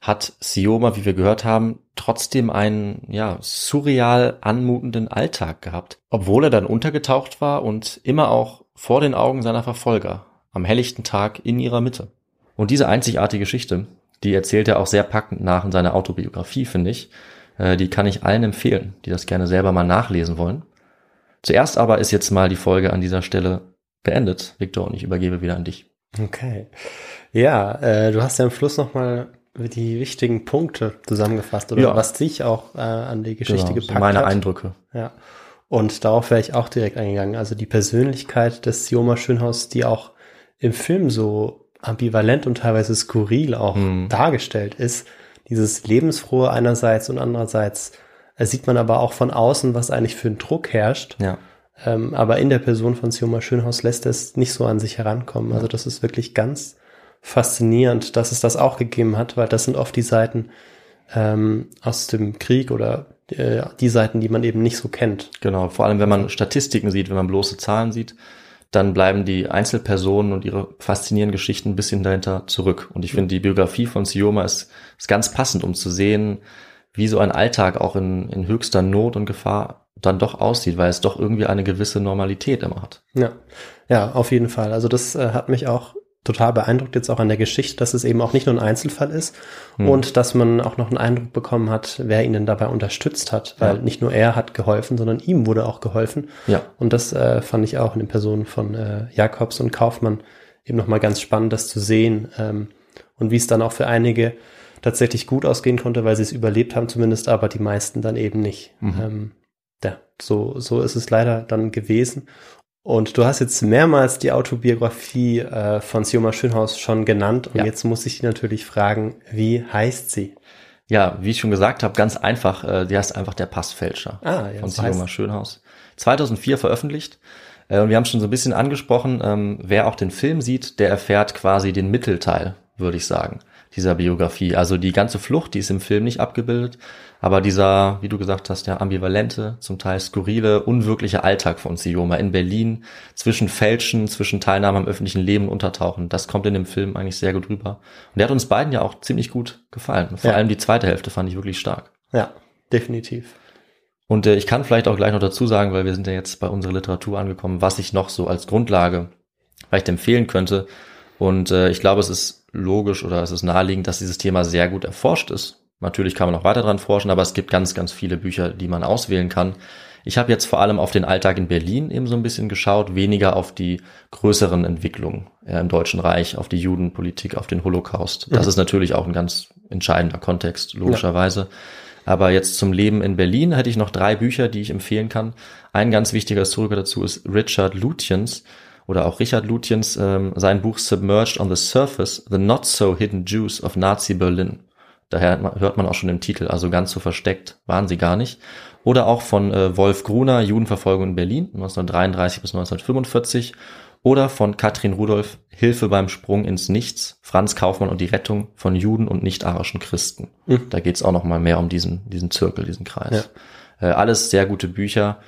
hat Sioma, wie wir gehört haben, trotzdem einen, ja, surreal anmutenden Alltag gehabt, obwohl er dann untergetaucht war und immer auch vor den Augen seiner Verfolger, am helllichten Tag in ihrer Mitte. Und diese einzigartige Geschichte, die erzählt er auch sehr packend nach in seiner Autobiografie, finde ich. Äh, die kann ich allen empfehlen, die das gerne selber mal nachlesen wollen. Zuerst aber ist jetzt mal die Folge an dieser Stelle beendet, Victor, und ich übergebe wieder an dich. Okay. Ja, äh, du hast ja am Schluss nochmal die wichtigen Punkte zusammengefasst oder ja. was dich auch äh, an die Geschichte genau, gepackt meine hat. Meine Eindrücke. Ja. Und darauf wäre ich auch direkt eingegangen. Also die Persönlichkeit des Sioma Schönhaus, die auch im Film so ambivalent und teilweise skurril auch mhm. dargestellt ist. Dieses Lebensfrohe einerseits und andererseits äh, sieht man aber auch von außen, was eigentlich für ein Druck herrscht. Ja. Ähm, aber in der Person von Sioma Schönhaus lässt es nicht so an sich herankommen. Also das ist wirklich ganz faszinierend, dass es das auch gegeben hat, weil das sind oft die Seiten ähm, aus dem Krieg oder äh, die Seiten, die man eben nicht so kennt. Genau, vor allem wenn man Statistiken sieht, wenn man bloße Zahlen sieht, dann bleiben die Einzelpersonen und ihre faszinierenden Geschichten ein bisschen dahinter zurück. Und ich finde, die Biografie von Sioma ist, ist ganz passend, um zu sehen, wie so ein Alltag auch in, in höchster Not und Gefahr dann doch aussieht, weil es doch irgendwie eine gewisse Normalität immer hat. Ja, ja, auf jeden Fall. Also das äh, hat mich auch total beeindruckt jetzt auch an der Geschichte, dass es eben auch nicht nur ein Einzelfall ist hm. und dass man auch noch einen Eindruck bekommen hat, wer ihn denn dabei unterstützt hat, weil ja. nicht nur er hat geholfen, sondern ihm wurde auch geholfen. Ja. Und das äh, fand ich auch in den Personen von äh, Jakobs und Kaufmann eben nochmal ganz spannend, das zu sehen ähm, und wie es dann auch für einige tatsächlich gut ausgehen konnte, weil sie es überlebt haben zumindest, aber die meisten dann eben nicht. Mhm. Ähm, ja, so, so ist es leider dann gewesen. Und du hast jetzt mehrmals die Autobiografie äh, von Sioma Schönhaus schon genannt. Und ja. jetzt muss ich natürlich fragen, wie heißt sie? Ja, wie ich schon gesagt habe, ganz einfach. Äh, die heißt einfach Der Passfälscher ah, ja, von Sioma Schönhaus. 2004 veröffentlicht. Äh, und wir haben schon so ein bisschen angesprochen, ähm, wer auch den Film sieht, der erfährt quasi den Mittelteil, würde ich sagen dieser Biografie. Also die ganze Flucht, die ist im Film nicht abgebildet, aber dieser, wie du gesagt hast, ja, ambivalente, zum Teil skurrile, unwirkliche Alltag von Sioma in Berlin, zwischen Fälschen, zwischen Teilnahme am öffentlichen Leben untertauchen, das kommt in dem Film eigentlich sehr gut rüber. Und der hat uns beiden ja auch ziemlich gut gefallen. Vor ja. allem die zweite Hälfte fand ich wirklich stark. Ja, definitiv. Und äh, ich kann vielleicht auch gleich noch dazu sagen, weil wir sind ja jetzt bei unserer Literatur angekommen, was ich noch so als Grundlage vielleicht empfehlen könnte. Und äh, ich glaube, es ist logisch oder es ist naheliegend, dass dieses Thema sehr gut erforscht ist Natürlich kann man noch weiter dran forschen, aber es gibt ganz, ganz viele Bücher, die man auswählen kann. Ich habe jetzt vor allem auf den Alltag in Berlin eben so ein bisschen geschaut, weniger auf die größeren Entwicklungen im Deutschen Reich, auf die Judenpolitik, auf den Holocaust. Das mhm. ist natürlich auch ein ganz entscheidender Kontext, logischerweise. Ja. Aber jetzt zum Leben in Berlin hätte ich noch drei Bücher, die ich empfehlen kann. Ein ganz wichtiger Historiker dazu ist Richard Lutyens oder auch Richard Lutyens, ähm, sein Buch Submerged on the Surface, The Not So Hidden Jews of Nazi Berlin. Daher hört man auch schon im Titel, also ganz so versteckt waren sie gar nicht. Oder auch von äh, Wolf Gruner, Judenverfolgung in Berlin, 1933 bis 1945. Oder von Katrin Rudolph, Hilfe beim Sprung ins Nichts, Franz Kaufmann und die Rettung von Juden und nicht-arischen Christen. Mhm. Da geht's auch noch mal mehr um diesen, diesen Zirkel, diesen Kreis. Ja. Äh, alles sehr gute Bücher.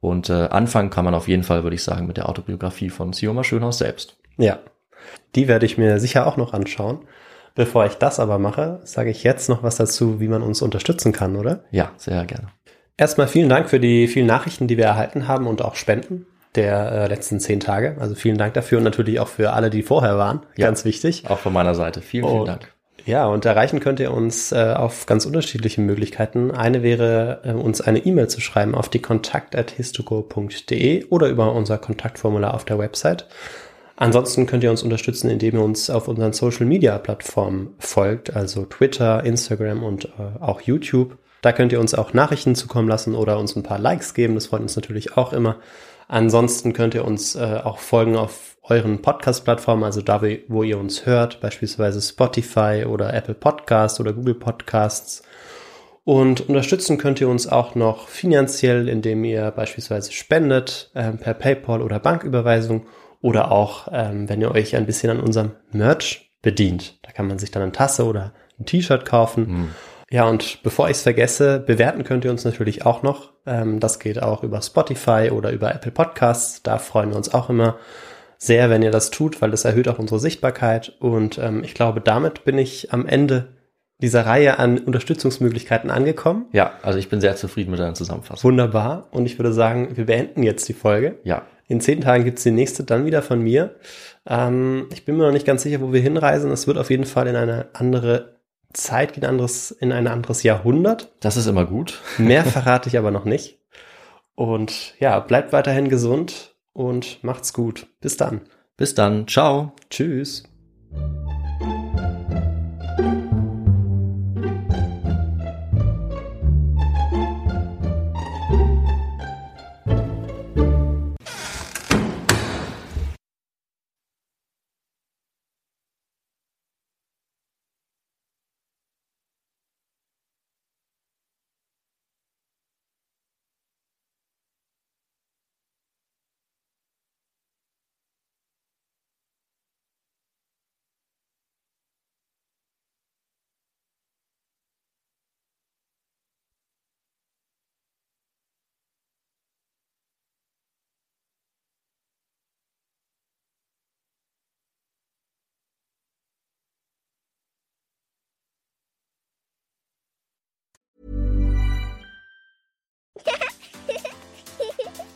Und äh, anfangen kann man auf jeden Fall, würde ich sagen, mit der Autobiografie von Sioma Schönhaus selbst. Ja, die werde ich mir sicher auch noch anschauen. Bevor ich das aber mache, sage ich jetzt noch was dazu, wie man uns unterstützen kann, oder? Ja, sehr gerne. Erstmal vielen Dank für die vielen Nachrichten, die wir erhalten haben und auch Spenden der äh, letzten zehn Tage. Also vielen Dank dafür und natürlich auch für alle, die vorher waren. Ja, Ganz wichtig. Auch von meiner Seite. Vielen, vielen und, Dank. Ja, und erreichen könnt ihr uns äh, auf ganz unterschiedliche Möglichkeiten. Eine wäre, äh, uns eine E-Mail zu schreiben auf die kontakt.histogo.de oder über unser Kontaktformular auf der Website. Ansonsten könnt ihr uns unterstützen, indem ihr uns auf unseren Social Media Plattformen folgt, also Twitter, Instagram und äh, auch YouTube. Da könnt ihr uns auch Nachrichten zukommen lassen oder uns ein paar Likes geben. Das freut uns natürlich auch immer. Ansonsten könnt ihr uns äh, auch folgen auf euren Podcast-Plattformen, also da, wo ihr uns hört, beispielsweise Spotify oder Apple Podcasts oder Google Podcasts. Und unterstützen könnt ihr uns auch noch finanziell, indem ihr beispielsweise spendet äh, per PayPal oder Banküberweisung oder auch, ähm, wenn ihr euch ein bisschen an unserem Merch bedient. Da kann man sich dann eine Tasse oder ein T-Shirt kaufen. Mhm. Ja, und bevor ich es vergesse, bewerten könnt ihr uns natürlich auch noch. Ähm, das geht auch über Spotify oder über Apple Podcasts. Da freuen wir uns auch immer sehr, wenn ihr das tut, weil das erhöht auch unsere Sichtbarkeit. Und ähm, ich glaube, damit bin ich am Ende dieser Reihe an Unterstützungsmöglichkeiten angekommen. Ja, also ich bin sehr zufrieden mit deiner Zusammenfassung. Wunderbar. Und ich würde sagen, wir beenden jetzt die Folge. Ja. In zehn Tagen gibt's die nächste dann wieder von mir. Ähm, ich bin mir noch nicht ganz sicher, wo wir hinreisen. Es wird auf jeden Fall in eine andere Zeit in, anderes, in ein anderes Jahrhundert. Das ist immer gut. Mehr verrate ich aber noch nicht. Und ja, bleibt weiterhin gesund und macht's gut. Bis dann. Bis dann. Ciao. Tschüss.